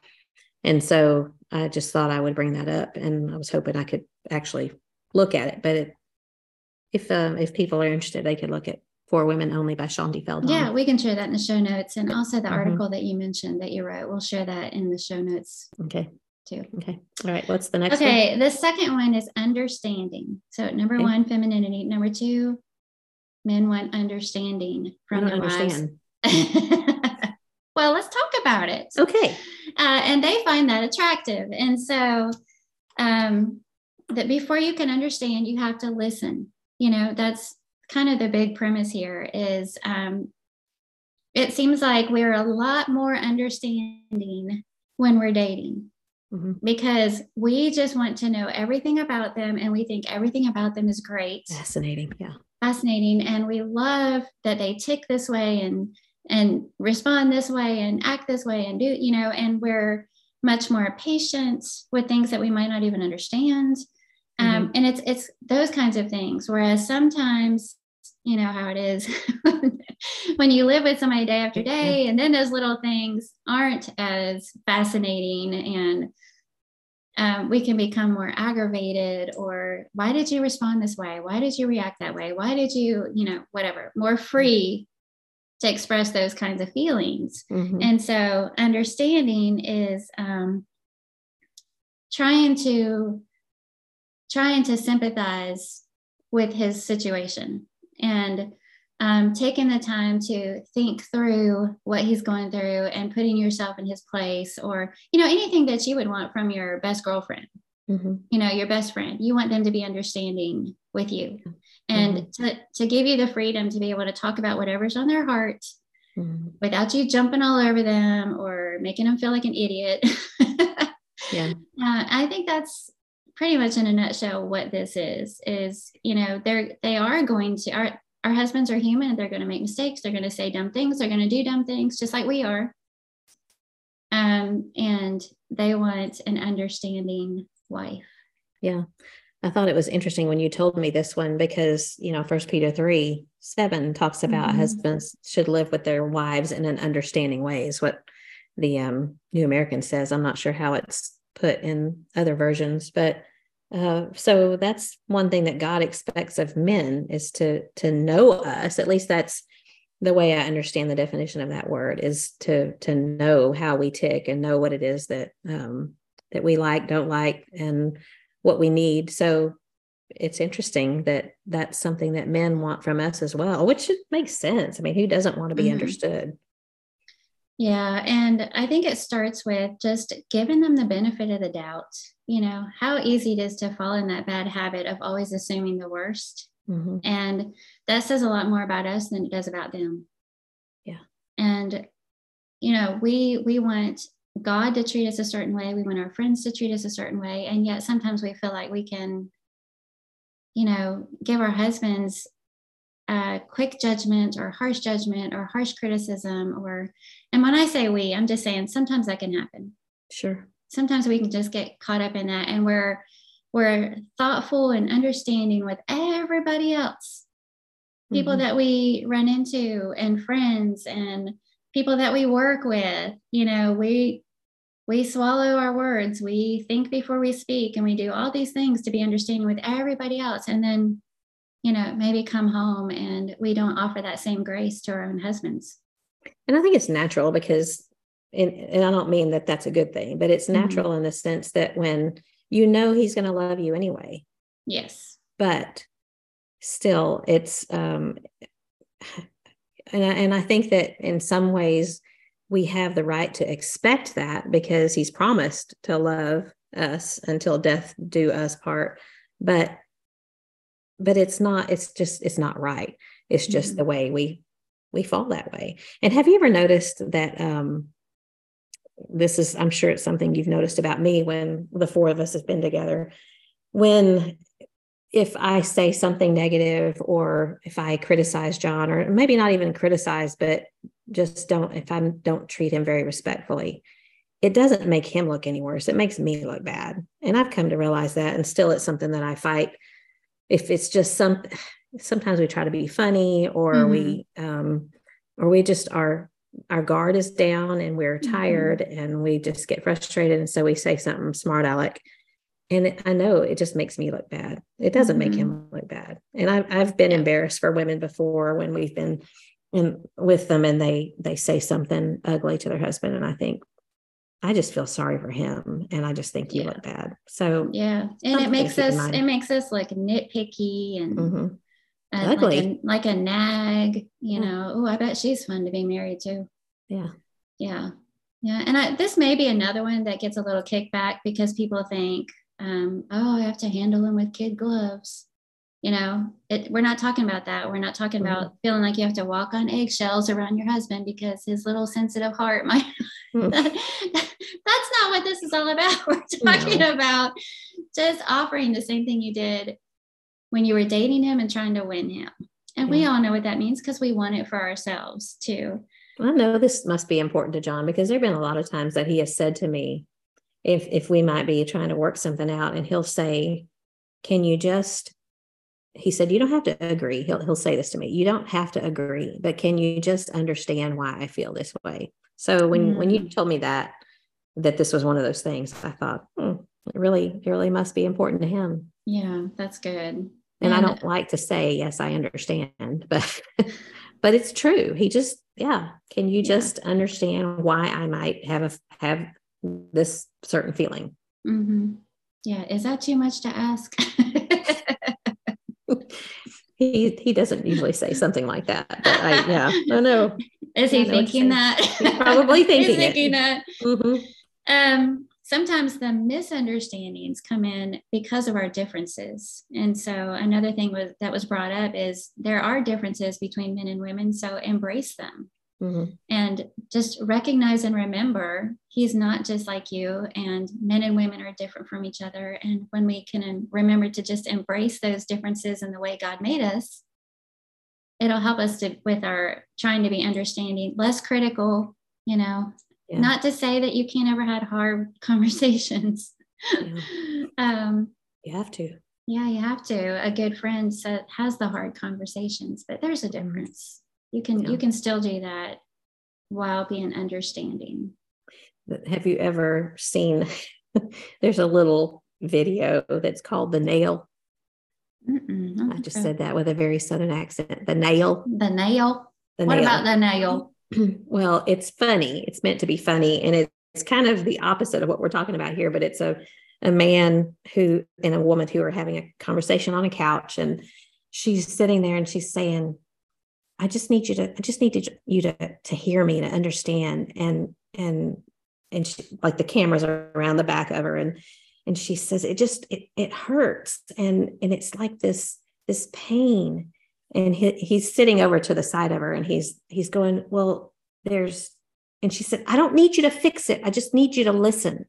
and so i just thought i would bring that up and i was hoping i could actually look at it. But it, if um, if people are interested, they could look at For Women Only by Shaunti Feldhahn. Yeah, we can share that in the show notes, and also the mm-hmm. article that you mentioned that you wrote. We'll share that in the show notes. Okay. Too. Okay. All right. What's the next? Okay. One? The second one is understanding. So number okay. one, femininity. Number two, men want understanding from their understand. well, let's talk about it. Okay. Uh, and they find that attractive, and so um, that before you can understand, you have to listen. You know, that's kind of the big premise here is um, it seems like we're a lot more understanding when we're dating mm-hmm. because we just want to know everything about them and we think everything about them is great. Fascinating. Yeah. Fascinating. And we love that they tick this way and and respond this way and act this way and do, you know, and we're much more patient with things that we might not even understand. Um, mm-hmm. and it's it's those kinds of things. Whereas sometimes you know how it is when you live with somebody day after day and then those little things aren't as fascinating and um, we can become more aggravated or why did you respond this way why did you react that way why did you you know whatever more free to express those kinds of feelings mm-hmm. and so understanding is um, trying to trying to sympathize with his situation and um, taking the time to think through what he's going through and putting yourself in his place or you know anything that you would want from your best girlfriend mm-hmm. you know your best friend you want them to be understanding with you and mm-hmm. to, to give you the freedom to be able to talk about whatever's on their heart mm-hmm. without you jumping all over them or making them feel like an idiot yeah uh, i think that's pretty much in a nutshell what this is is you know they're they are going to our our husbands are human. They're going to make mistakes. They're going to say dumb things. They're going to do dumb things just like we are. Um and they want an understanding wife. Yeah. I thought it was interesting when you told me this one because you know first peter 3 7 talks about mm-hmm. husbands should live with their wives in an understanding way is what the um, new american says. I'm not sure how it's put in other versions but uh, so that's one thing that god expects of men is to to know us. At least that's the way i understand the definition of that word is to to know how we tick and know what it is that um that we like don't like and what we need. So it's interesting that that's something that men want from us as well which makes sense. I mean who doesn't want to be mm-hmm. understood yeah. And I think it starts with just giving them the benefit of the doubt. You know, how easy it is to fall in that bad habit of always assuming the worst. Mm-hmm. And that says a lot more about us than it does about them. Yeah. And, you know, we, we want God to treat us a certain way. We want our friends to treat us a certain way. And yet sometimes we feel like we can, you know, give our husbands uh, quick judgment or harsh judgment or harsh criticism or and when i say we i'm just saying sometimes that can happen. Sure. Sometimes we can just get caught up in that and we're we're thoughtful and understanding with everybody else. People mm-hmm. that we run into and friends and people that we work with you know we we swallow our words. We think before we speak and we do all these things to be understanding with everybody else. And then you know, maybe come home and we don't offer that same grace to our own husbands. And I think it's natural because, and, and I don't mean that that's a good thing, but it's mm-hmm. natural mm-hmm. in the sense that when you know he's going to love you anyway. Yes. But still, it's, um, and I, and I think that in some ways we have the right to expect that because he's promised to love us until death do us part. But but it's not it's just it's not right. It's just mm-hmm. the way we we fall that way. And have you ever noticed that um this is i'm sure it's something you've noticed about me when the four of us have been together. When if i say something negative or if i criticize john or maybe not even criticize but just don't if i don't treat him very respectfully it doesn't make him look any worse. It makes me look bad. And i've come to realize that and still it's something that i fight if it's just some sometimes we try to be funny or mm-hmm. we um or we just are our guard is down and we're mm-hmm. tired mm-hmm. and we just get frustrated and so we say something smart aleck and it, i know it just makes me look bad it doesn't mm-hmm. make him look bad and i've, I've been yeah. embarrassed for women before when we've been in with them and they they say something ugly to their husband and i think I just feel sorry for him and I just think you yeah. look bad. So yeah. And it makes us it makes us like nitpicky and mm-hmm. uh, ugly. Like a, like a, nag, you yeah. know. Oh, I bet she's fun to be married to. Yeah. Yeah. Yeah. And I, this may be another one that gets a little kickback because people think, um, oh, I have to handle them with kid gloves. you know it, we're not talking about that we're not talking mm-hmm. about feeling like you have to walk on eggshells around your husband because his little sensitive heart might that, hmm. that's not what this is all about we're talking no. about just offering the same thing you did when you were dating him and trying to win him and yeah. we all know what that means because we want it for ourselves too i know this must be important to john because there have been a lot of times that he has said to me if if we might be trying to work something out and he'll say can you just he said, You don't have to agree. He'll, he'll say this to me. You don't have to agree, but can you just understand why I feel this way? So when, mm. when you mm. told me that, that this was one of those things, I thought, hmm, it really, it really must be important to him. Yeah, that's good. And, and I don't like to say, yes, I understand, but, but it's true. He just, yeah. Can you yeah. just understand why I might have a, have this certain feeling? Mm-hmm. Yeah. Is that too much to ask? he he doesn't usually say something like that. But I yeah, I know. Is he thinking that? He's probably thinking, He's thinking that. Mm-hmm. Um, sometimes the misunderstandings come in because of our differences. And so another thing was that was brought up is there are differences between men and women. So embrace them. Mm-hmm. And just recognize and remember he's not just like you, and men and women are different from each other. And when we can remember to just embrace those differences in the way God made us, it'll help us to with our trying to be understanding, less critical, you know. Yeah. Not to say that you can't ever had hard conversations. Yeah. um, you have to. Yeah, you have to. A good friend said, has the hard conversations, but there's a mm-hmm. difference you can yeah. you can still do that while being understanding have you ever seen there's a little video that's called the nail I just said that with a very southern accent. The nail. The nail. The what nail. about the nail? well, it's funny. It's meant to be funny, and it's kind of the opposite of what we're talking about here. But it's a a man who and a woman who are having a conversation on a couch, and she's sitting there and she's saying, I just need you to, I just need you to, to hear me and understand. And, and, and she, like the cameras are around the back of her. And, and she says, it just, it, it hurts. And, and it's like this, this pain. And he, he's sitting over to the side of her and he's, he's going, well, there's, and she said, I don't need you to fix it. I just need you to listen.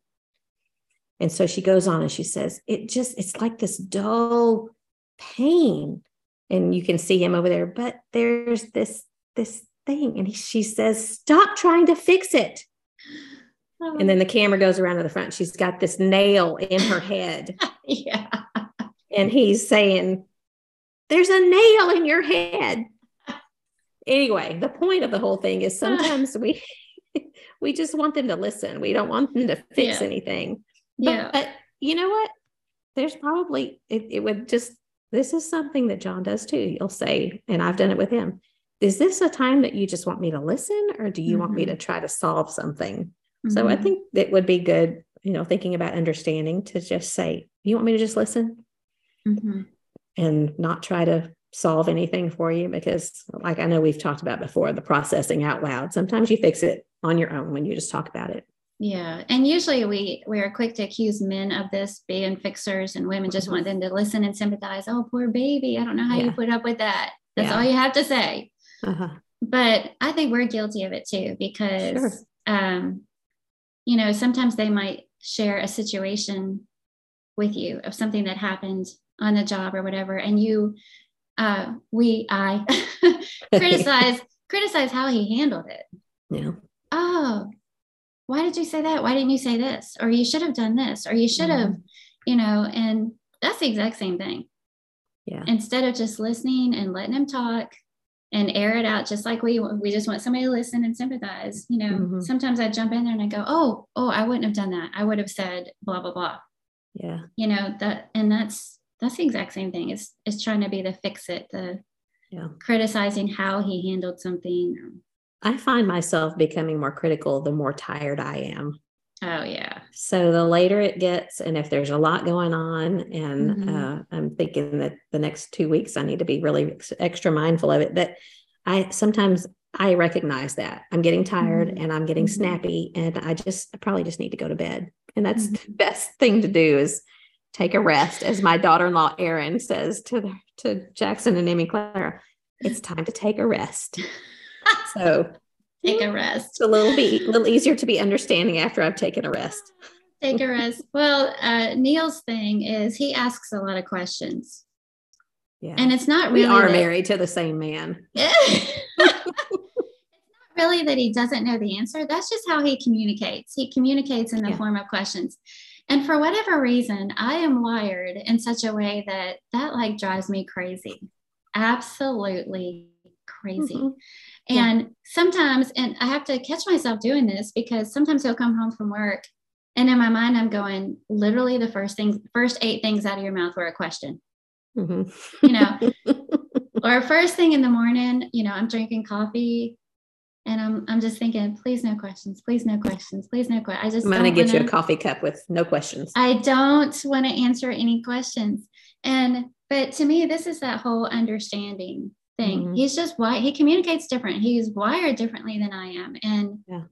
And so she goes on and she says, it just, it's like this dull pain and you can see him over there but there's this this thing and he, she says stop trying to fix it. Oh. and then the camera goes around to the front. She's got this nail in her head. Yeah. And he's saying there's a nail in your head. Anyway the point of the whole thing is sometimes we we just want them to listen. We don't want them to fix yeah. anything. But, yeah. but you know what? There's probably it, it would just this is something that John does too. You'll say, and I've done it with him. Is this a time that you just want me to listen or do you mm-hmm. want me to mm-hmm. try to solve something? Mm-hmm. So I mm-hmm. think it would be good, you know, thinking about understanding to just say, you want me to just listen mm-hmm. and not try to solve anything for you? Because, like I know we've talked about before, the processing out loud, sometimes you fix it on your own when you just talk about it. Yeah. And usually we we are quick to accuse men of this being fixers and women just want them to listen and sympathize. Oh, poor baby. I don't know how yeah. you put up with that. That's yeah. all you have to say. Uh-huh. But I think we're guilty of it too, because sure. um, you know, sometimes they might share a situation with you of something that happened on the job or whatever, and you uh we I criticize criticize how he handled it. Yeah. Oh, why did you say that? Why didn't you say this? Or you should have done this, or you should have, mm-hmm. you know, and that's the exact same thing. Yeah. Instead of just listening and letting him talk and air it out, just like we we just want somebody to listen and sympathize. You know, mm-hmm. sometimes I jump in there and I go, oh, oh, I wouldn't have done that. I would have said blah blah blah. Yeah. You know that, and that's that's the exact same thing. It's it's trying to be the fix it, the yeah. criticizing how he handled something I find myself becoming more critical the more tired I am. Oh, yeah. So the later it gets, and if there's a lot going on, and mm-hmm. uh, I'm thinking that the next two weeks I need to be really extra mindful of it. But I sometimes I recognize that I'm getting tired mm-hmm. and I'm getting mm-hmm. snappy, and I just I probably just need to go to bed. And that's the mm-hmm. best thing to do is take a rest, as my daughter-in-law Erin says to to Jackson and Amy Clara. It's time to take a rest. So take a rest. It's a little be a little easier to be understanding after I've taken a rest. Take a rest. Well, uh, Neal's thing is he asks a lot of questions. Yeah. And it's not really we are that, married to the same man. it's not really that he doesn't know the answer. That's just how he communicates. He communicates in the yeah. form of questions. And for whatever reason, I am wired in such a way that that like drives me crazy. Absolutely crazy. Mm-hmm. And yeah. sometimes, and I have to catch myself doing this because sometimes he'll come home from work and in my mind, I'm going, literally the first things, first eight things out of your mouth were a question. Mm-hmm. You know, or first thing in the morning, you know, I'm drinking coffee and I'm I'm just thinking, please no questions, please no questions, please no questions. I just I'm gonna get wanna, you a coffee cup with no questions. I don't want to answer any questions. And but to me, this is that whole understanding thing. Mm-hmm. He's just why he communicates different. He's wired differently than I am. And yeah.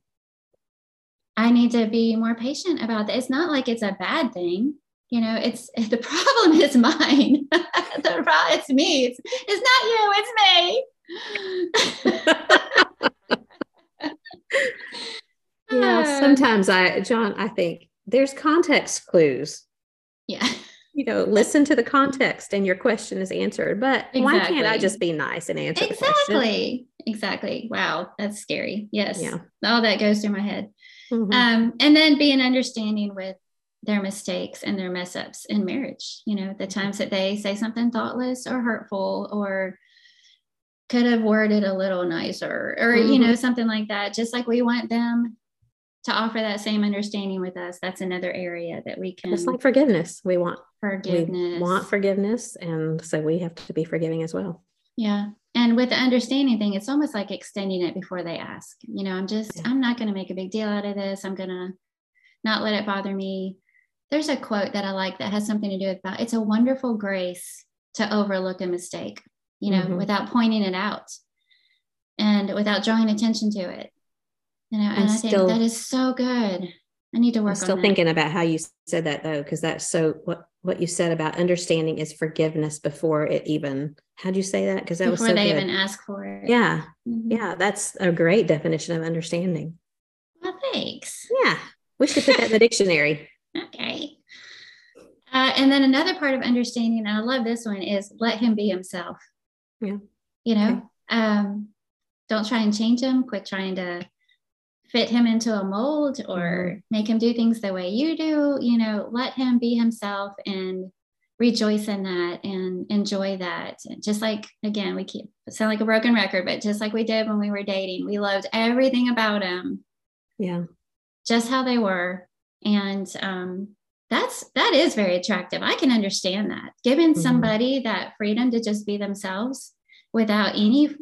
I need to be more patient about that. It's not like it's a bad thing. You know, it's the problem is mine. the problem it's me. It's, it's not you, it's me. yeah, sometimes I John, I think there's context clues. Yeah. You know, listen to the context and your question is answered. But exactly. why can't I just be nice and answer exactly. Exactly. Wow, that's scary. Yes. Yeah. All that goes through my head. Mm-hmm. Um, and then be an understanding with their mistakes and their mess ups in marriage. You know, the times that they say something thoughtless or hurtful or could have worded a little nicer or, mm-hmm. you know, something like that. Just like we want them to offer that same understanding with us. That's another area that we can. It's like forgiveness. We want forgiveness. We want forgiveness. And so we have to be forgiving as well. Yeah and with the understanding thing it's almost like extending it before they ask you know i'm just i'm not going to make a big deal out of this i'm going to not let it bother me there's a quote that i like that has something to do with that. it's a wonderful grace to overlook a mistake you know mm-hmm. without pointing it out and without drawing attention to it you know and, and i still, that is so good I need to work. I'm still thinking about how you said that though, because that's so what what you said about understanding is forgiveness before it even. How'd you say that? Because that before was so they good. even ask for it. Yeah, mm-hmm. yeah, that's a great definition of understanding. Well, thanks. Yeah, we should put that in the dictionary. Okay. Uh, and then another part of understanding, and I love this one, is let him be himself. Yeah. You know, okay. um, don't try and change him. Quit trying to fit him into a mold or mm-hmm. make him do things the way you do you know let him be himself and rejoice in that and enjoy that. Just like again we keep sound like a broken record but just like we did when we were dating we loved everything about him. Yeah. Just how they were. And um that's that is very attractive. I can understand that. Giving mm-hmm. somebody that freedom to just be themselves without any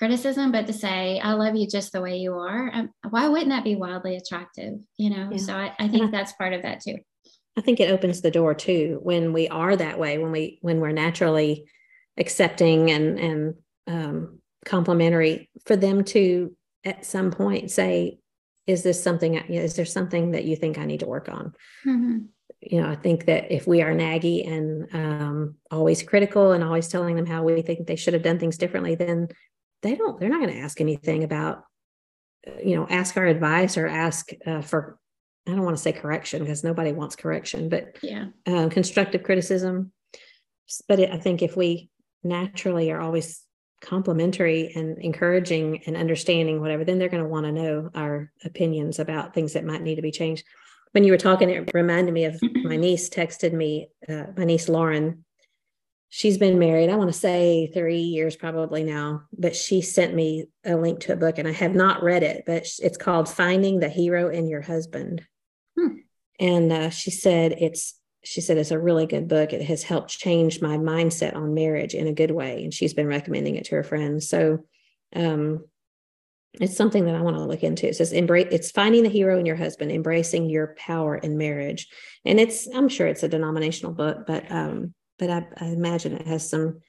criticism, but to say, I love you just the way you are, um, why wouldn't that be wildly attractive? You know, yeah. so I, I think I, that's part of that too. I think it opens the door too when we are that way, when we when we're naturally accepting and and um, complimentary, for them to at some point say, "Is this something? Is there something that you think I need to work on?" Mm-hmm. You know, I think that if we are naggy and um, always critical and always telling them how we think they should have done things differently, then they don't they're not going to ask anything about you know ask our advice or ask uh, for i don't want to say correction because nobody wants correction but yeah. uh, constructive criticism. But it, i think if we naturally are always complimentary and encouraging and understanding whatever then they're going to want to know our opinions about things that might need to be changed. When you were talking it reminded me of my niece texted me uh, my niece lauren she's been married, I want to say three years probably now, but she sent me a link to a book and I have not read it, but it's called Finding the Hero in Your Husband. Hmm. And uh, she said it's, she said it's a really good book. It has helped change my mindset on marriage in a good way. And she's been recommending it to her friends. So, um, it's something that I want to look into. It says embrace it's finding the hero in your husband, embracing your power in marriage. And it's I'm sure it's a denominational book, but um but I, I imagine it has some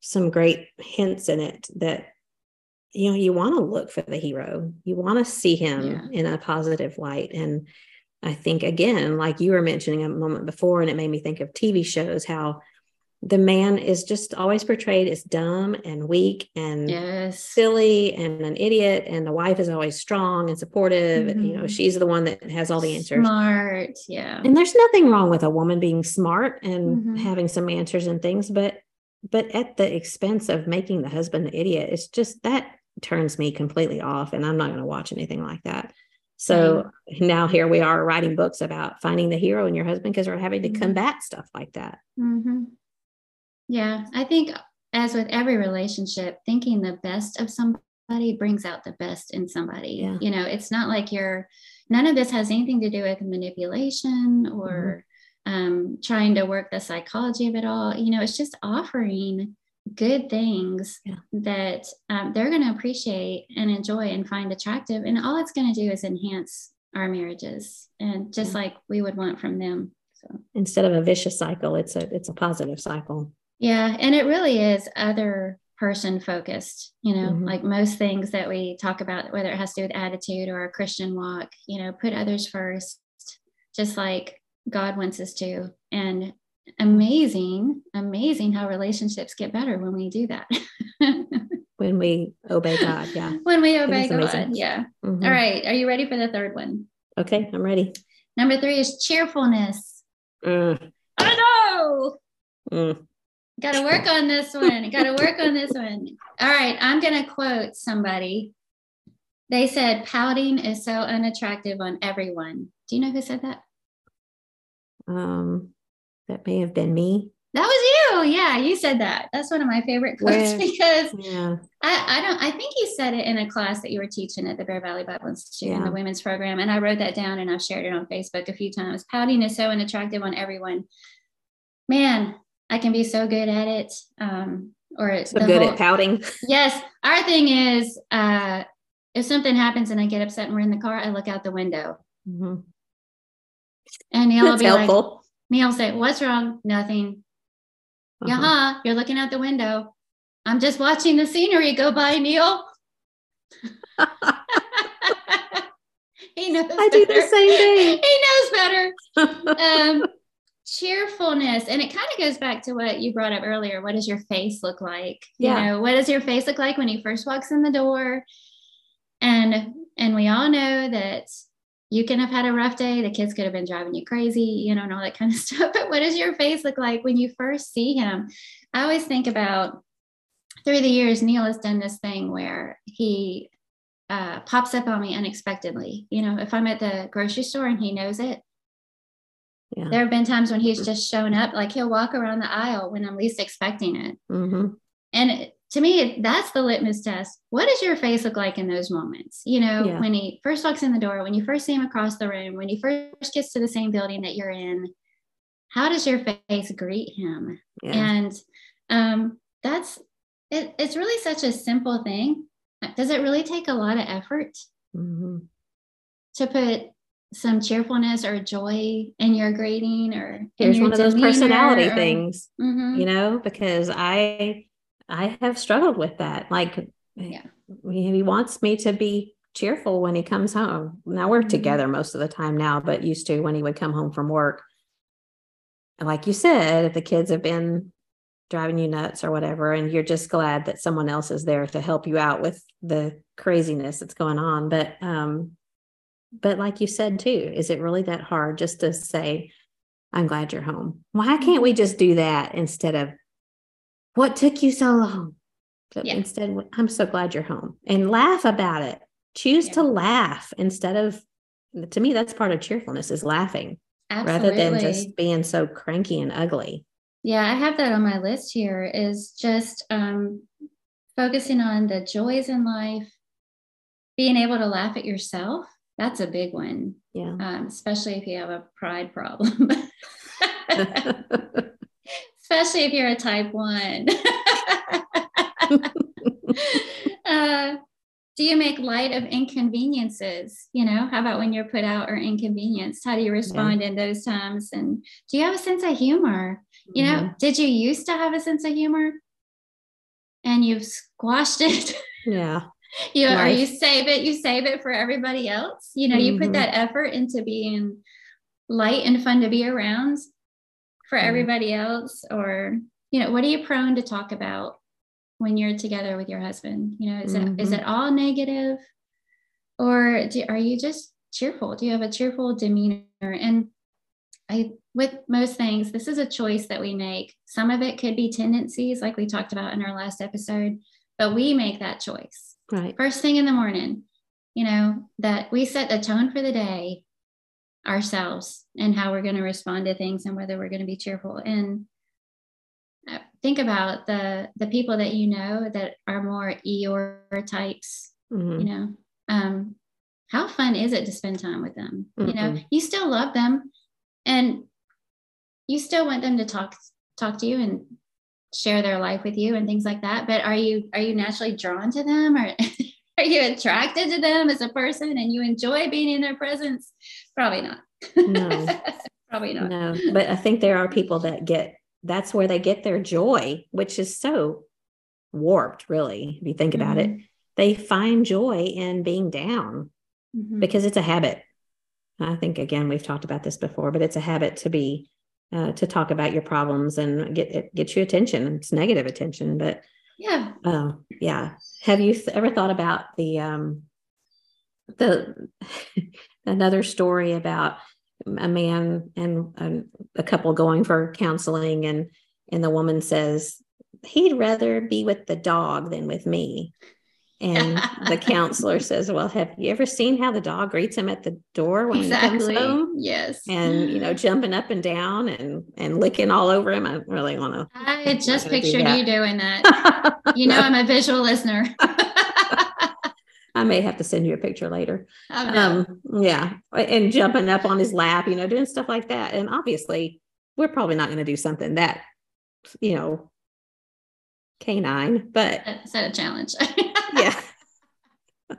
some great hints in it that you know you want to look for the hero you want to see him yeah. in a positive light and I think again, like you were mentioning a moment before, and it made me think of TV shows, how the man is just always portrayed as dumb and weak and yes. silly and an idiot and the wife is always strong and supportive mm-hmm. and you know mm-hmm. she's the one that has all the answers smart yeah and there's nothing wrong with a woman being smart and mm-hmm. having some answers and things but but at the expense of making the husband the idiot it's just that turns me completely off and i'm not going to watch anything like that so mm-hmm. now here we are writing books about finding the hero in your husband because we're having to mm-hmm. combat stuff like that mm-hmm. Yeah, I think as with every relationship, thinking the best of somebody brings out the best in somebody. Yeah. You know, it's not like you're, none of this has anything to do with manipulation or mm-hmm. um, trying to work the psychology of it all. You know, it's just offering good things yeah. that um, they're going to appreciate and enjoy and find attractive. And all it's going to do is enhance our marriages and just yeah. like we would want from them. So instead of a vicious cycle, it's a it's a positive cycle. Yeah, and it really is other person focused, you know, mm-hmm. like most things that we talk about, whether it has to do with attitude or a Christian walk, you know, put others first, just like God wants us to. And amazing, amazing how relationships get better when we do that. when we obey God. Yeah. When we obey God. Amazing. Yeah. Mm-hmm. All right. Are you ready for the third one? Okay, I'm ready. Number three is cheerfulness. Mm. I know. Mm. Got to work on this one. Got to work on this one. All right. I'm going to quote somebody. They said, pouting is so unattractive on everyone. Do you know who said that? Um, that may have been me. That was you. Yeah, you said that. That's one of my favorite quotes Where, because yeah. I, I don't I think you said it in a class that you were teaching at the Bear Valley Bible Institute yeah. in the women's program. And I wrote that down and I've shared it on Facebook a few times. Pouting is so unattractive on everyone. Man, I can be so good at it. Um, or so good whole, at pouting. Yes. Our thing is, uh, if something happens and I get upset and we're in the car, I look out the window. Mm-hmm. And Neal will be helpful. like, Neal will say, What's wrong? Nothing. Uh-huh. Yeah, you're looking out the window. I'm just watching the scenery go by, Neal. he knows. I better. do the same thing. he knows better. um, cheerfulness. And it kind of goes back to what you brought up earlier. What does your face look like? Yeah. you know what does your face look like when he first walks in the door? And and we all know that you can have had a rough day. The kids could have been driving you crazy you know and all that kind of stuff. But what does your face look like when you first see him? I always think about through the years neal has done this thing where he uh, pops up on me unexpectedly. You know if i'm at the grocery store and he knows it yeah. There have been times when he's just shown up, like he'll walk around the aisle when I'm least expecting it. Mm-hmm. And it, to me, that's the litmus test. What does your face look like in those moments? You know, yeah. when he first walks in the door, when you first see him across the room, when he first gets to the same building that you're in, how does your face greet him? Yeah. And um, that's it, it's really such a simple thing. Does it really take a lot of effort mm-hmm. to put some cheerfulness or joy in your grading or here's one of those personality or, things mm-hmm. you know because i i have struggled with that. Like yeah. he wants me to be cheerful when he comes home. Now we're mm-hmm. together most of the time now but used to when he would come home from work. And like you said if the kids have been driving you nuts or whatever and you're just glad that someone else is there to help you out with the craziness that's going on. But um but like you said too, is it really that hard just to say, I'm glad you're home? Why can't we just do that instead of what took you so long? But yeah. instead, I'm so glad you're home and laugh about it. Choose yeah. to laugh instead of, to me, that's part of cheerfulness is laughing Absolutely. rather than just being so cranky and ugly. Yeah, I have that on my list here is just um, focusing on the joys in life, being able to laugh at yourself that's a big one. Yeah. Um, especially if you have a pride problem. especially if you're a type one. uh, do you make light of inconveniences? You know, how about when you're put out or inconvenienced? How do you respond yeah. in those times? And do you have a sense of humor? You know, mm-hmm. did you used to have a sense of humor and you've squashed it? Yeah. you or you save it, you save it for everybody else. You know, mm-hmm. you put mm-hmm. that effort into being light and fun to be around for mm-hmm. everybody else, or you know, what are you prone to talk about when you're together with your husband? You know, is mm-hmm. it is it all negative, or do, are you just cheerful? Do you have a cheerful demeanor? And I, with most things, this is a choice that we make. Some of it could be tendencies, like we talked about in our last episode, but we make that choice. Right. First thing in the morning, you know, that we set the tone for the day ourselves and how we're going to respond to things and whether we're going to be cheerful. And uh, think about the the people that you know that are more Eeyore types, mm-hmm. you know. Um, how fun is it to spend time with them? Mm-hmm. You know, you still love them and you still want them to talk talk to you and share their life with you and things like that but are you are you naturally drawn to them? Or are you attracted to them as a person and you enjoy being in their presence? Probably not. No. Probably not. No but i think there are people that get that's where they get their joy which is so warped really if you think about mm-hmm. it they find joy in being down mm-hmm. because it's a habit. I think again we've talked about this before but it's a habit to be uh, to talk about your problems and get it gets you attention. It's negative attention, but yeah, uh, yeah. Have you th- ever thought about the um, the another story about a man and a, a couple going for counseling, and and the woman says he'd rather be with the dog than with me. And the counselor says, Well, have you ever seen how the dog greets him at the door when exactly. he comes home? Yes. And you know, jumping up and down and and licking all over him. I really want to. I just pictured do you doing that. you know, I'm a visual listener. I may have to send you a picture later. Um, yeah. And jumping up on his lap, you know, doing stuff like that. And obviously, we're probably not going to do something that, you know, canine, but set a challenge yeah.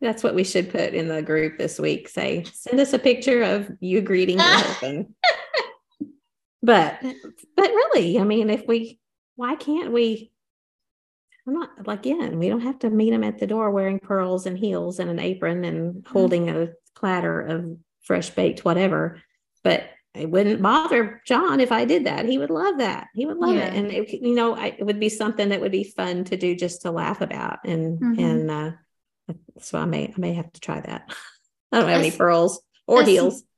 That's what we should put in the group this week. Say, send us a picture of you greeting your husband. but but really, I mean, if we why can't we I'm not like again, we don't have to meet him at the door wearing pearls and heels and an apron and mm-hmm. holding a platter of fresh baked whatever. But it wouldn't bother John if I did that. He would love that. He would love yeah. it. And it, you know, I, it would be something that would be fun to do just to laugh about. And, mm-hmm. and, uh, so I may, I may have to try that. I don't have a, any pearls or a, heels.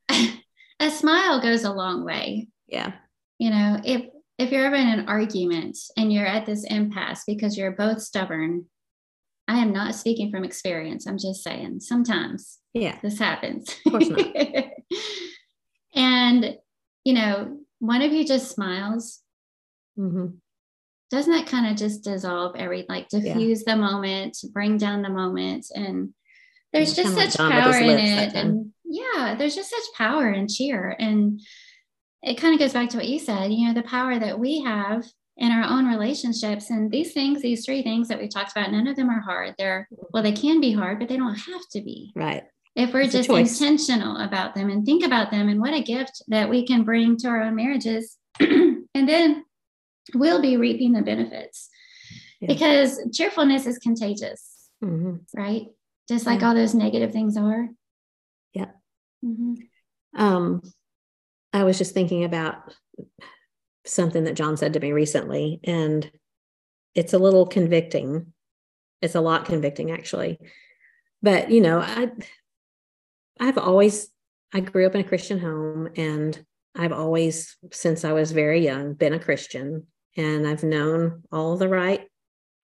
A smile goes a long way. Yeah. You know, if, if you're ever in an argument and you're at this impasse because you're both stubborn, I am not speaking from experience. I'm just saying sometimes yeah, this happens. Of course not. And, you know, one of you just smiles. Mm-hmm. Doesn't that kind of just dissolve every, like diffuse yeah. the moment, bring down the moment? And there's just such power in it. And yeah, there's just such power and cheer. And it kind of goes back to what you said, you know, the power that we have in our own relationships. And these things, these three things that we talked about, none of them are hard. They're, well, they can be hard, but they don't have to be. Right if we're it's just intentional about them and think about them and what a gift that we can bring to our own marriages and then we'll be reaping the benefits yeah. because cheerfulness is contagious mm-hmm. right just like yeah. all those negative things are yeah mm-hmm. um i was just thinking about something that john said to me recently and it's a little convicting it's a lot convicting actually but you know i I've always, I grew up in a Christian home and I've always, since I was very young, been a Christian and I've known all the right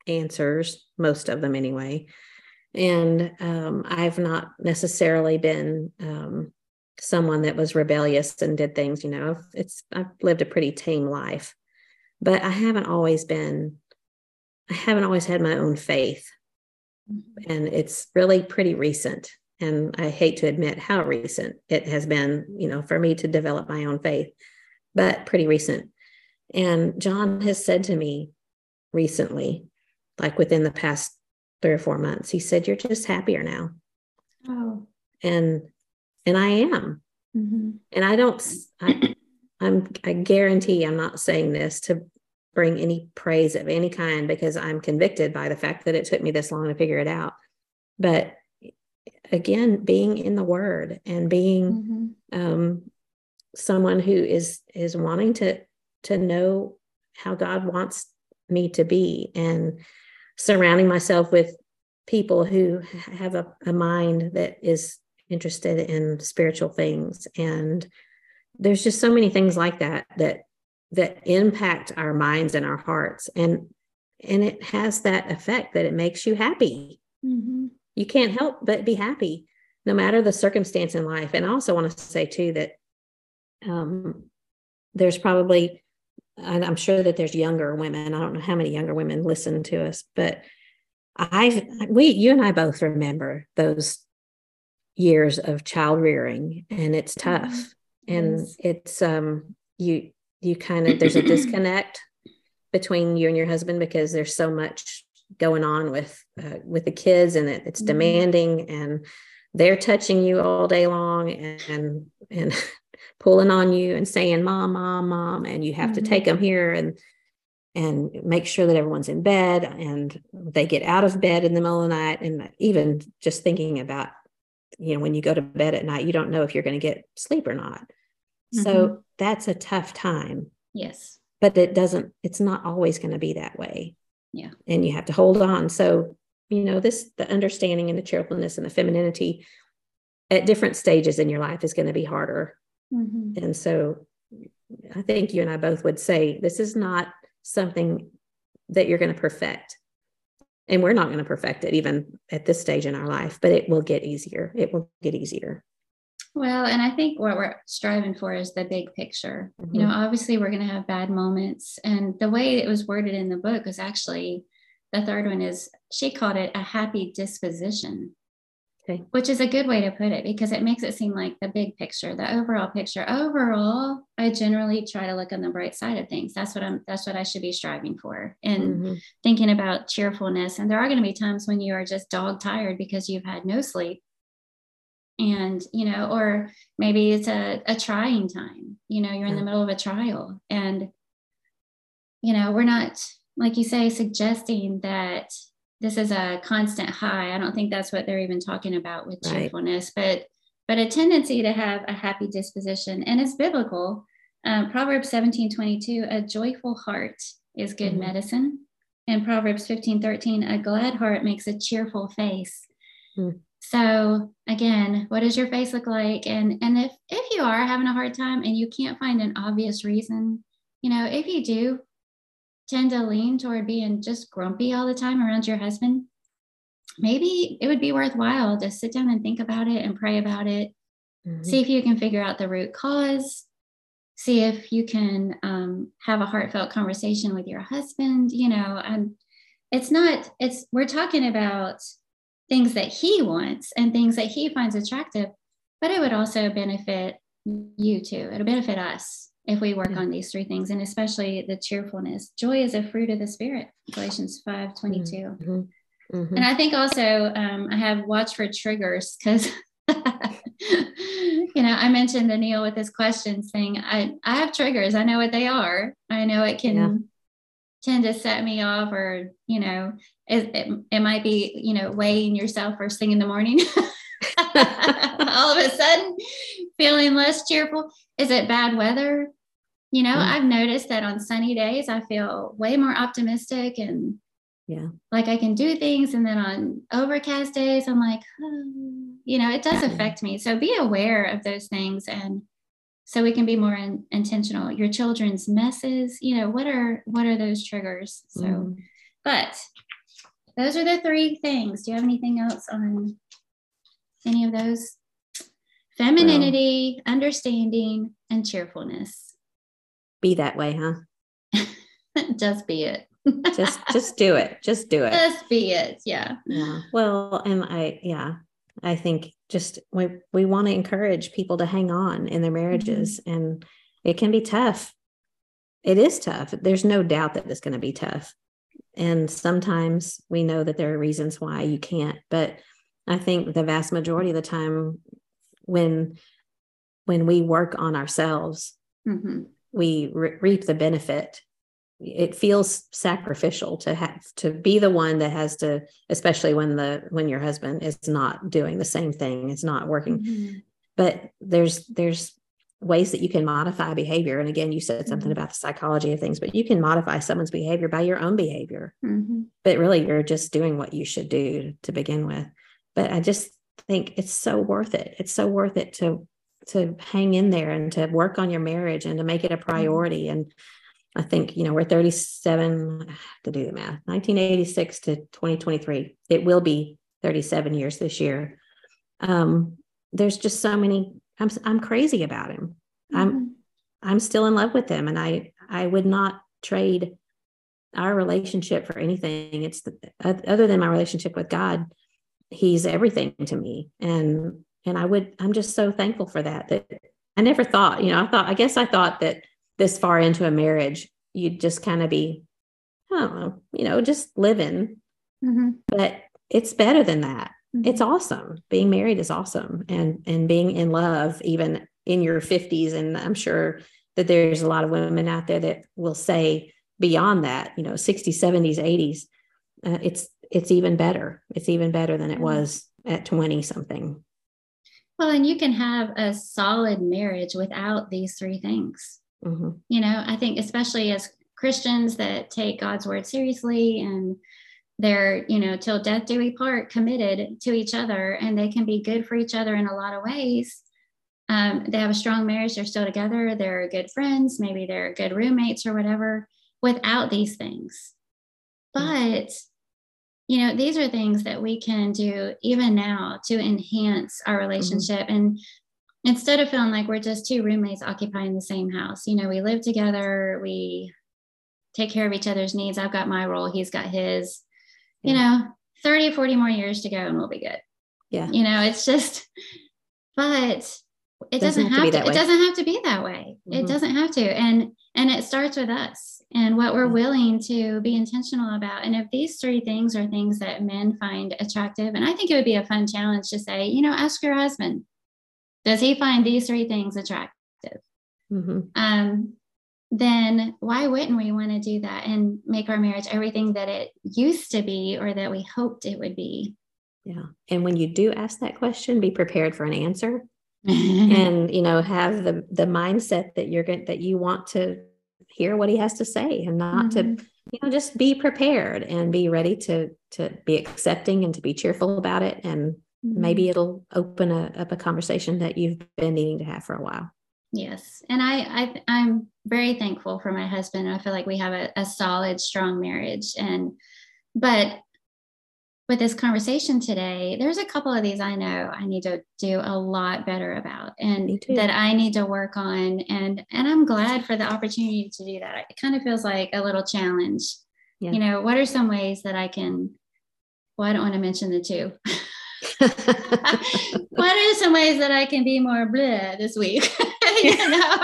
answers, most of them anyway. And um, I've not necessarily been um, someone that was rebellious and did things, you know, it's, I've lived a pretty tame life, but I haven't always been, I haven't always had my own faith. Mm-hmm. And it's really pretty recent and I hate to admit how recent it has been, you know, for me to develop my own faith, but pretty recent. And John has said to me recently, like within the past three or four months, he said, You're just happier now. Oh. And and I am. Mm-hmm. And I don't I, I'm I guarantee I'm not saying this to bring any praise of any kind because I'm convicted by the fact that it took me this long to figure it out. But again, being in the word and being mm-hmm. um, someone who is is wanting to to know how God wants me to be and surrounding myself with people who have a, a mind that is interested in spiritual things and there's just so many things like that that that impact our minds and our hearts and and it has that effect that it makes you happy mm-hmm. You can't help but be happy no matter the circumstance in life and i also want to say too that um, there's probably and i'm sure that there's younger women i don't know how many younger women listen to us but i we you and i both remember those years of child rearing and it's tough mm-hmm. and yes. it's um you you kind of there's a disconnect between you and your husband because there's so much going on with uh, with the kids and it, it's mm-hmm. demanding and they're touching you all day long and and, and pulling on you and saying mom mom mom and you have mm-hmm. to take them here and and make sure that everyone's in bed and they get out of bed in the middle of the night and even just thinking about you know when you go to bed at night you don't know if you're going to get sleep or not mm-hmm. so that's a tough time yes but it doesn't it's not always going to be that way yeah. And you have to hold on. So you know this the understanding and the cheerfulness and the femininity at different stages in your life is going to be harder. Mm-hmm. and so i think you and i both would say this is not something that you're going to perfect. And we're not going to perfect it even at this stage in our life but it will get easier. It will get easier well and i think what we're striving for is the big picture mm-hmm. you know obviously we're going to have bad moments and the way it was worded in the book was actually the third one is she called it a happy disposition Okay. Which is a good way to put it because it makes it seem like the big picture, the overall picture. Overall, I generally try to look on the bright side of things. That's what I'm that's what I should be striving for and mm-hmm. thinking about cheerfulness. And there are going to be times when you are just dog tired because you've had no sleep. And, you know, or maybe it's a, a trying time. You know, you're in the middle of a trial. And, you know, we're not, like you say, suggesting that this is a constant high. I don't think that's what they're even talking about with cheerfulness, but but a tendency to have a happy disposition, and it's biblical. Um, Proverbs 17, 22, a joyful heart is good mm-hmm. medicine. And Proverbs 15, 13, a glad heart makes a cheerful face. Mm. So again, what does your face look like? And and if if you are having a hard time and you can't find an obvious reason, you know, if you do, tend to lean toward being just grumpy all the time around your husband, maybe it would be worthwhile to sit down and think about it and pray about it. Mm-hmm. See if you can figure out the root cause. See if you can um, have a heartfelt conversation with your husband. You know, um, it's not, it's, we're talking about things that he wants and things that he finds attractive, but it would also benefit you too. It'll benefit us if we work on these three things and especially the cheerfulness joy is a fruit of the spirit galatians 5 22 mm-hmm. Mm-hmm. and i think also um, i have watch for triggers because you know i mentioned the neal with his questions thing i i have triggers i know what they are i know it can. Tend to set me off or you know it, it, it might be you know weighing yourself first thing in the morning all of a sudden feeling less cheerful? Is it bad weather? You know, mm. I've noticed that on sunny days, I feel way more optimistic and yeah, like I can do things. And then on overcast days, I'm like, oh. you know, it does affect me. So be aware of those things and so we can be more in, intentional your children's messes you know what are what are those triggers so mm. but those are the three things do you have anything else on any of those? Femininity, well, understanding, and cheerfulness. Be that way, huh? just be it. just just do it. Just do it. Just be it. Yeah. Yeah. Well, and I yeah, I think just we we want to encourage people to hang on in their marriages mm-hmm. and it can be tough. It is tough. There's no doubt that it's going to be tough. And sometimes we know that there are reasons why you can't, but I think the vast majority of the time when when we work on ourselves, mm-hmm. we re- reap the benefit it feels sacrificial to have to be the one that has to especially when the when your husband is not doing the same thing it's not working mm-hmm. but there's there's ways that you can modify behavior and again you said something mm-hmm. about the psychology of things but you can modify someone's behavior by your own behavior mm-hmm. but really you're just doing what you should do to begin with but i just think it's so worth it it's so worth it to to hang in there and to work on your marriage and to make it a mm-hmm. priority and I think, you know, we're 37 to do the math, 1986 to 2023. It will be 37 years this year. Um, there's just so many, I'm, I'm crazy about him. Mm-hmm. I'm, I'm still in love with him and I, I would not trade our relationship for anything. It's the, other than my relationship with God, he's everything to me. And, and I would, I'm just so thankful for that, that I never thought, you know, I thought, I guess I thought that this far into a marriage, you'd just kind of be, I don't know, you know, just living. Mm-hmm. But it's better than that. Mm-hmm. It's awesome. Being married is awesome, and and being in love, even in your fifties. And I'm sure that there's a lot of women out there that will say beyond that, you know, 60s, 70s, 80s, uh, it's it's even better. It's even better than it was at 20 something. Well, and you can have a solid marriage without these three things. Mm-hmm. You know, I think especially as Christians that take God's word seriously and they're, you know, till death do we part committed to each other and they can be good for each other in a lot of ways. Um, they have a strong marriage, they're still together, they're good friends, maybe they're good roommates or whatever without these things. Mm-hmm. But you know these are things that we can do even now to enhance our mm-hmm. relationship mm-hmm. and instead of feeling like we're just two roommates occupying the same house you know we live together we take care of each other's needs. I've got my role he's got his. Yeah. you know 30 40 more years to go and we'll be good. Yeah. You know it's just but it doesn't, doesn't have, to, to it doesn't have to be that way. Mm-hmm. it doesn't have to. And and it starts with us and what we're willing to be intentional about. And if these three things are things that men find attractive and i think it would be a fun challenge to say you know ask your husband does he find these three things attractive? Mm-hmm. Um, then why wouldn't we want to do that and make our marriage everything that it used to be or that we hoped it would be? Yeah. And when you do ask that question, be prepared for an answer and, you know, have the, the mindset that you're going that you want to hear what he has to say and not mm-hmm. to, you know, just be prepared and be ready to, to be accepting and to be cheerful about it and maybe mm-hmm. it'll open a, up a conversation that you've been needing to have for a while. Yes. And i, I i'm very thankful for my husband. I feel like we have a, a solid strong marriage. And but with this conversation today there's a couple of these i know i need to do a lot better about and that i need to work on. And and i'm glad for the opportunity to do that. It kind of feels like a little challenge. Yeah. you know what are some ways that i can well i don't want to mention the two what are some ways that I can be more bleh this week? you know?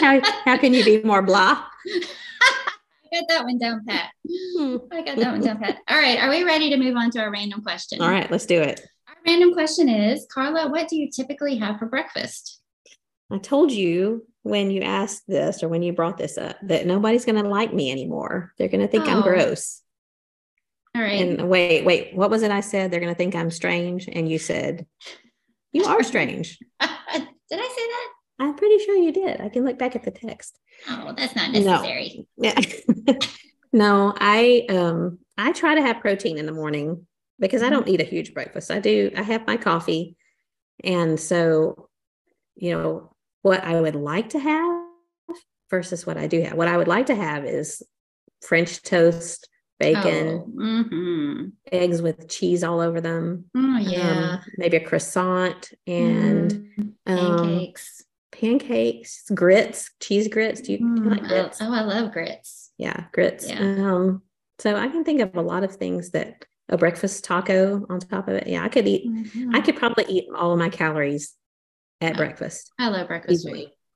how, how can you be more blah? I got that one down pat. Hmm. I got that one down pat. All right. Are we ready to move on to our random question? All right, let's do it. Our random question is Carla, what do you typically have for breakfast? I told you when you asked this or when you brought this up that nobody's going to like me anymore. They're going to think oh. I'm gross. All right. And wait, wait, what was it I said? They're going to think I'm strange. And you said, You are strange. did I say that? I'm pretty sure you did. I can look back at the text. Oh, that's not necessary. No. Yeah. no, I um I try to have protein in the morning because I don't mm-hmm. eat a huge breakfast. I do I have my coffee. And so, you know, what I would like to have versus what I do have. What I would like to have is French toast bacon, oh, mm-hmm. eggs with cheese all over them. Oh, yeah. Um, maybe a croissant and mm, pancakes. Um, pancakes, grits, cheese grits. Do you, mm, do you like mm, grits? Oh, I love grits. Yeah, grits. Yeah. Um, so I can think of a lot of things that a breakfast taco on top of it. Yeah, I could eat, mm-hmm. I could probably eat all of my calories at oh, breakfast. I love breakfast.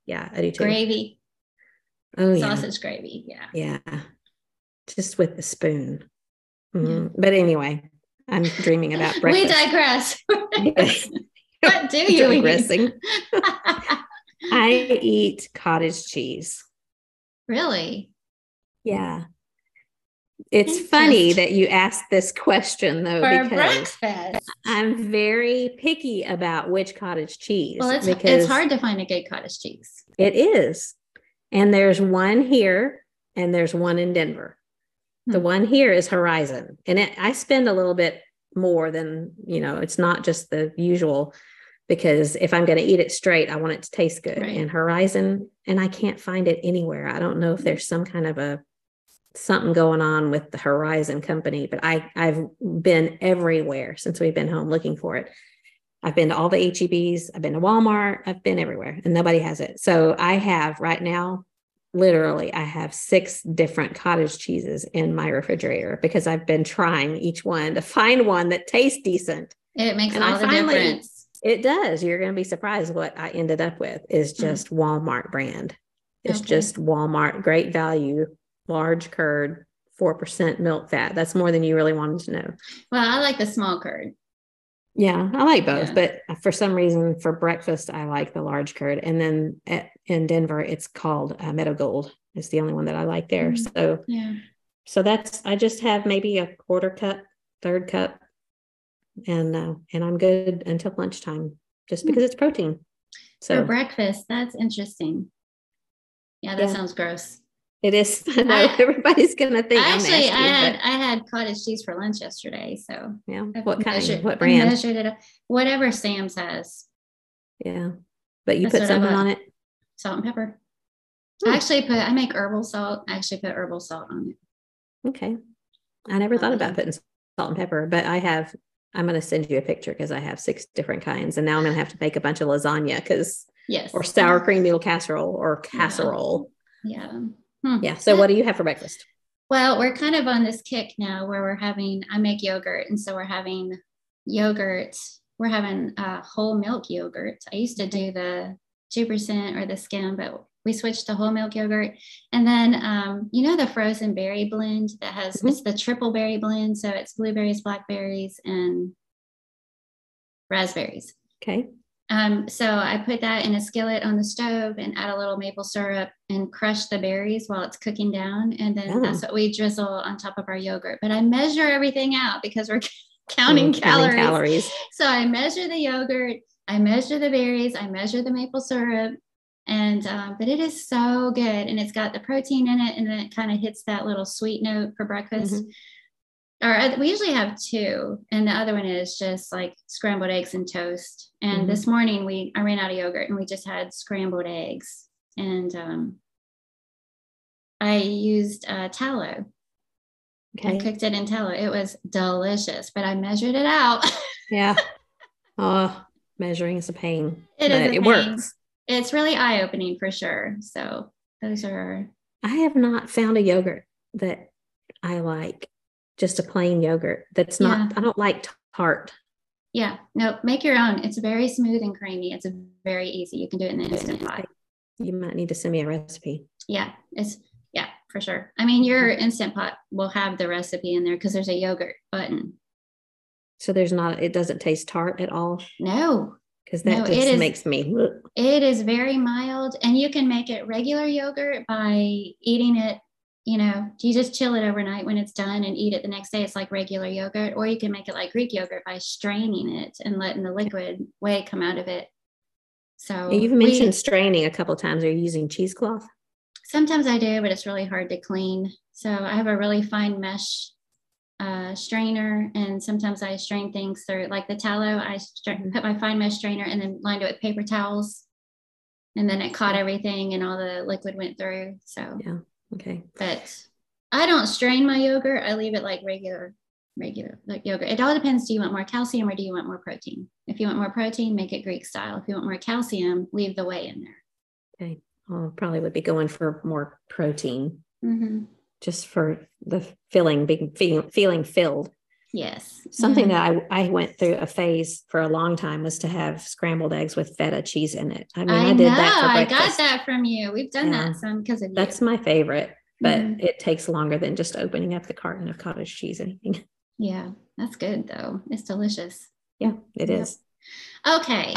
Yeah, I do too. Gravy. Oh, sausage yeah. gravy. Yeah. Yeah just with a spoon. Mm-hmm. Yeah. But anyway, I'm dreaming about breakfast. we digress. what do you digressing? I eat cottage cheese. Really? Yeah. It's funny that you asked this question though, For because breakfast. I'm very picky about which cottage cheese. Well, it's because it's hard to find a good cottage cheese. It is. And there's one here and there's one in Denver. The Hmm. one here is Horizon. And it, I spend a little bit more than, you know, it's not just the usual because if I'm going to eat it straight, I want it to taste good. Right. And Horizon, and I can't find it anywhere. I don't know if there's some kind of a something going on with the Horizon company, but I I've been everywhere since we've been home looking for it. I've been to all the HEBs, I've been to Walmart, I've been everywhere and nobody has it. So I have right now literally I have six different cottage cheeses in my refrigerator because I've been trying each one to find one that tastes decent. It makes And all I the finally- difference. It does. You're going to be surprised what I ended up with is Hmm. just Walmart brand. It's Okay. just Walmart, great value, large curd, 4% milk fat. That's more than you really wanted to know. Well, I like the small curd. Yeah, I like both, Yeah. but for some reason for breakfast, I like the large curd. And then at, in Denver, it's called uh, Meadow Gold. It's the only one that I like there. Mm. So, Yeah. so that's, I just have maybe a quarter cup, third cup, and, uh, and I'm good until lunchtime just because it's protein. For So breakfast, that's interesting. Yeah, that Yeah. sounds gross. it is, I know I- everybody's going to think I'm Actually, nasty, I had but I had cottage cheese for lunch yesterday, so yeah. I've What kind? measured- What brand? measured it up. Whatever Sam's has, Yeah. But you That's put something on it? Salt and pepper. Hmm. I actually put I make herbal salt. I actually put herbal salt on it. Okay. I never thought about putting salt and pepper, but I have, I'm going to send you a picture because I have six different kinds. And now I'm going to have to make a bunch of lasagna because, Yes. or sour cream noodle casserole or casserole. Yeah. Hmm. Yeah. So what do you have for breakfast? Well, we're kind of on this kick now where we're having, I make yogurt. And so we're having yogurt. We're having uh, whole milk yogurt. I used to do the 2% or the skim, but we switched to whole milk yogurt. And then, um, you know, the frozen berry blend that has, Mhm. it's the triple berry blend. So it's blueberries, blackberries, and raspberries. Okay. Um, so I put that in a skillet on the stove and add a little maple syrup and crush the berries while it's cooking down. And then Oh. that's what we drizzle on top of our yogurt. But I measure everything out because we're counting Mm, calories. calories. So I measure the yogurt, I measure the berries, I measure the maple syrup. And um, but it is so good, and it's got the protein in it, and then it kind of hits that little sweet note for breakfast Mhm. or uh, we usually have two and the other one is just like scrambled eggs and toast and Mhm. this morning we i ran out of yogurt and we just had scrambled eggs and um, i used uh, tallow Okay. i cooked it in tallow it was delicious but i measured it out Yeah. Oh, measuring is a pain, It but is it pain. works. it's really eye-opening for sure so those are I have not found a yogurt that I like, just a plain yogurt that's not, Yeah. I don't like tart. yeah no make your own it's very smooth and creamy it's very easy you can do it in the instant pot You might need to send me a recipe. Yeah, it's yeah, for sure. I mean, your instant pot will have the recipe in there because there's a yogurt button. So there's not, it doesn't taste tart at all No, because that No, just is- makes me. it is very mild, and you can make it regular yogurt by eating it. You know, you just chill it overnight when it's done and eat it the next day. It's like regular yogurt, or you can make it like Greek yogurt by straining it and letting the liquid whey come out of it. So You've we- mentioned straining a couple of times. Are you using cheesecloth? Sometimes I do, but it's really hard to clean. So I have a really fine mesh uh, strainer, and sometimes I strain things through, like the tallow. I Mhm. put my fine mesh strainer and then lined it with paper towels, and then it caught everything, and all the liquid went through. So, Yeah. Okay. but I don't strain my yogurt. I leave it like regular, regular like yogurt. It all depends. Do you want more calcium or do you want more protein? If you want more protein, make it Greek style. If you want more calcium, leave the whey in there. Okay. Well, probably would be going for more protein Mm-hmm. Just for the feeling being feeling, feeling filled. Yes. Something Mhm. that I, I went through a phase for a long time was to have scrambled eggs with feta cheese in it. I mean, I, I, did know. that for I got that from you. We've done Yeah. that some because of you. That's you. my favorite, but Mhm. it takes longer than just opening up the carton of cottage cheese. Anything. Yeah, that's good though. It's delicious. Yeah, it Yep. is. Okay.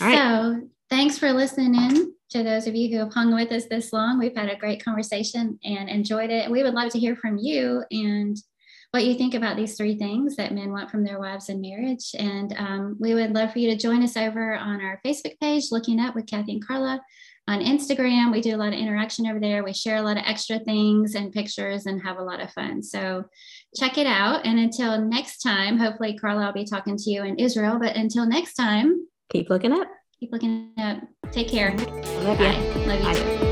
All right. Thanks for listening in to those of you who have hung with us this long. We've had a great conversation and enjoyed it. And we would love to hear from you and what you think about these three things that men want from their wives in marriage. And um, we would love for you to join us over on our Facebook page, Looking Up with Kathy and Carla. On Instagram, we do a lot of interaction over there. We share a lot of extra things and pictures and have a lot of fun. So check it out. And until next time, hopefully, Carla, I'll be talking to you in Israel. But until next time, keep looking up. Keep looking up. Take care. Love Bye. you. Love you Bye.